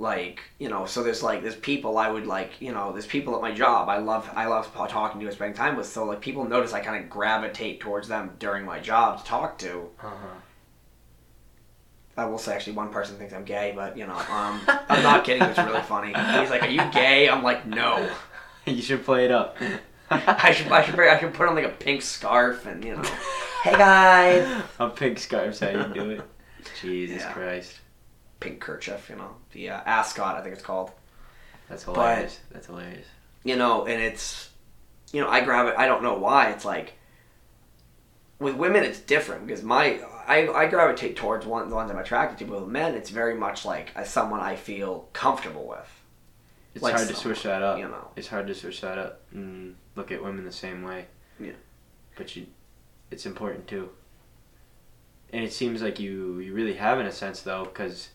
Like you know, so there's like there's people I would like, you know, there's people at my job I love I love talking to and spending time with. So like people notice I kind of gravitate towards them during my job to talk to. Uh huh. I will say actually one person thinks I'm gay, but you know, um, I'm not kidding. It's really funny. He's like, "Are you gay?" I'm like, "No." you should play it up. I should I should bring, I should put on like a pink scarf and you know, hey guys, A pink scarf's how you do it. Jesus Yeah. Christ. Pink kerchief, you know, the uh, ascot I think it's called. That's hilarious. That's hilarious. you know, and it's, you know, I grab it. I don't know why. It's like with women, it's different because my I, I gravitate towards one the ones I'm attracted to, but with men, it's very much like as someone I feel comfortable with. It's Like hard to switch that up. You know, It's hard to switch that up and look at women the same way. Yeah. But you, it's important too. And it seems like you you really have in a sense though, because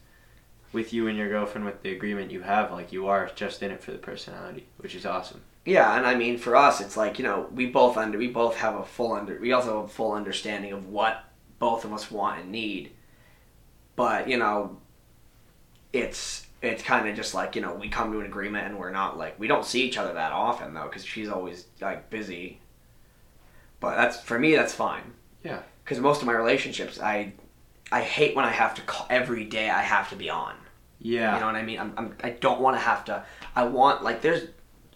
with you and your girlfriend, with the agreement you have, like you are just in it for the personality, which is awesome. Yeah, and I mean for us, it's like you know we both under we both have a full under we also have a full understanding of what both of us want and need, but you know, it's it's kind of just like you know we come to an agreement and we're not like we don't see each other that often though because she's always like busy. But that's for me that's fine. Yeah. Because most of my relationships, I I hate when I have to call every day. I have to be on. Yeah. You know what I mean? I'm, I'm, I don't want to have to. I want like there's.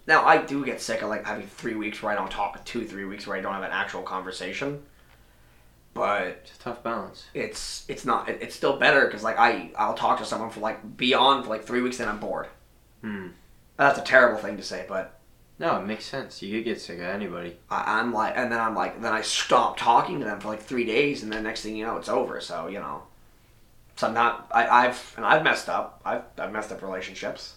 Now I do get sick of like having three weeks where I don't talk, two three weeks where I don't have an actual conversation. But It's a tough balance. it's it's not. It, it's still better because like I I'll talk to someone for like beyond for like three weeks and I'm bored. Hmm. That's a terrible thing to say, but No, it makes sense. You could get sick of anybody. I, I'm like, and then I'm like, then I stop talking to them for like three days, and then next thing you know, it's over. So you know, so I'm not. I, I've and I've messed up. I've I've messed up relationships.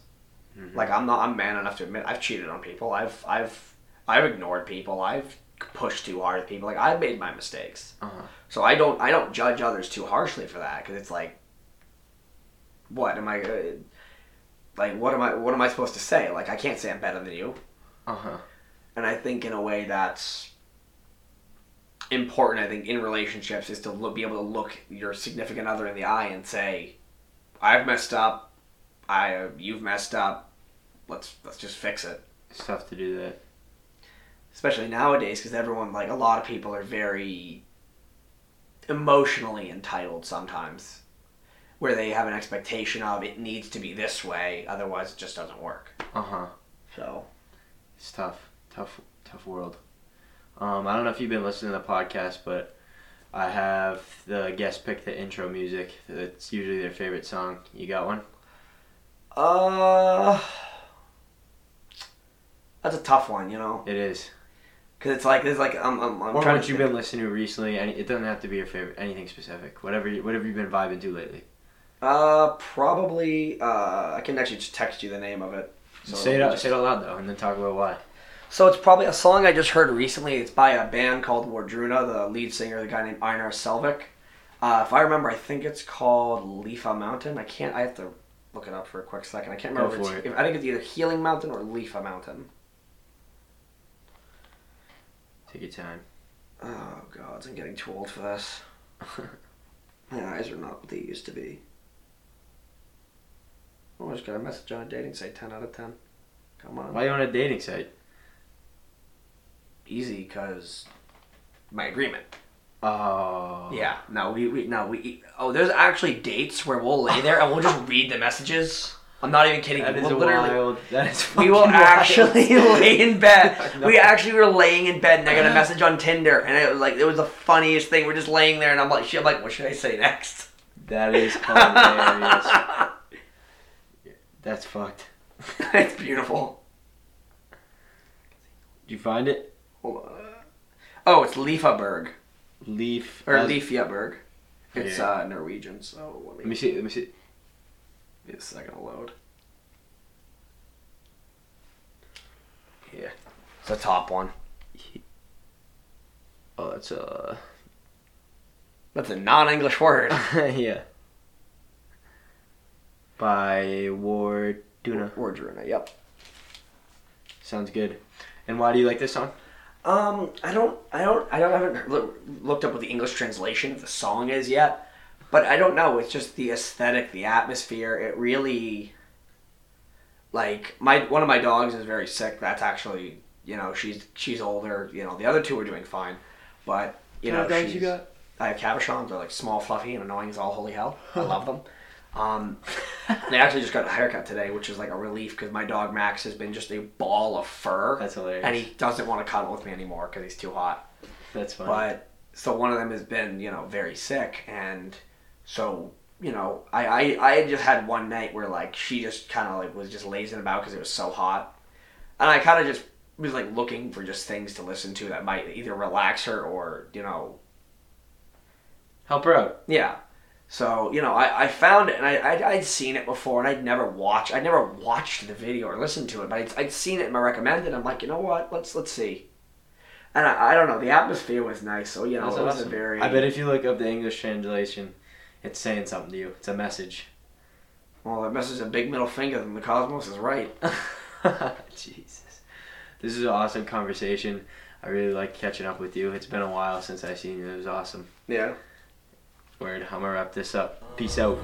Mhm. Like I'm not. I'm man enough to admit I've cheated on people. I've I've I've ignored people. I've pushed too hard at people. Like I've made my mistakes. Uh-huh. So I don't I don't judge others too harshly for that because it's like, what am I? Uh, like what am I? What am I supposed to say? Like I can't say I'm better than you. Uh huh. And I think in a way that's important. I think in relationships is to look, be able to look your significant other in the eye and say, "I've messed up. I you've messed up. Let's let's just fix it." It's tough to do that. especially nowadays because everyone like a lot of people are very emotionally entitled sometimes where they have an expectation of it needs to be this way otherwise it just doesn't work Uh huh. so It's tough. Tough. Tough world. Um, I don't know if you've been listening to the podcast, but I have the guest pick the intro music. It's usually their favorite song. You got one? uh that's a tough one you know It is. because it's like it's like i'm, I'm, I'm or trying what to you've been listening to recently. Any, it doesn't have to be your favorite. Anything specific. Whatever. You, whatever you've been vibing to lately. uh probably uh i can actually just text you the name of it So say it out. just- Say it out loud though, and then talk about why. So it's probably a song I just heard recently. It's by a band called Wardruna. The lead singer, the guy named Einar Selvik. Uh, if I remember, I think it's called Lifa Mountain. I can't. I have to look it up for a quick second. I can't Go remember. for if it. If, I think it's either Healing Mountain or Lifa Mountain. Take your time. Oh God, I'm getting too old for this. My eyes are not what they used to be. Oh, I just got a message on a dating site. Ten out of ten. Come on. why are you on a dating site? Easy, cause my agreement. Oh. Yeah, no, we, we no we. Oh, there's actually dates where we'll lay there and we'll just read the messages. I'm not even kidding. That you. is We'll wild. That is. we will wild. actually lay in bed. No. We actually were laying in bed, and I got a message on Tinder, and it was like it was the funniest thing. We're just laying there, and I'm like, shit, I'm like, what should I say next? That is hilarious. That's fucked. it's beautiful. Did you find it? Oh, it's Lifaberg Leaf. or as- Leafjaberg. It's Yeah. uh, Norwegian, so let Let me me see. Let me see. get a second to load. Yeah, it's the top one. Oh, that's a. That's a non-English word. yeah. By Ward Duna. Wardruna, yep. Sounds good. And why do you like this song? Um, I don't, I don't, I don't I haven't looked up what the English translation of the song is yet, but I don't know. It's just the aesthetic, the atmosphere. It really, like my one of my dogs is very sick. That's actually, you know, she's she's older. You know, the other two are doing fine, but you know, she's, I have Cavachons. They're like small, fluffy, and annoying as all holy hell. I love them. Um, they actually just got a haircut today, which is like a relief because my dog Max has been just a ball of fur, That's hilarious. and he doesn't want to cuddle with me anymore because he's too hot. That's funny. But so one of them has been, you know, very sick, and so you know, I I, I had just had one night where like she just kind of like was just lazing about because it was so hot. and I kind of just was like looking for just things to listen to that might either relax her or you know Help her out. yeah. So you know, I, I found it and I I'd, I'd seen it before and I'd never watched I'd never watched the video or listened to it, but I'd, I'd seen it in my recommended. It. I'm like, you know what? Let's let's see. And I, I don't know, the atmosphere was nice, so you know, That's it was a awesome. very. I bet if you look up the English translation, it's saying something to you. It's a message. Well, that messes a big middle finger, then the cosmos is right. Jesus. This is an awesome conversation. I really like catching up with you. It's been a while since I seen you. It was awesome. Yeah. Word. I'm gonna wrap this up. Peace out.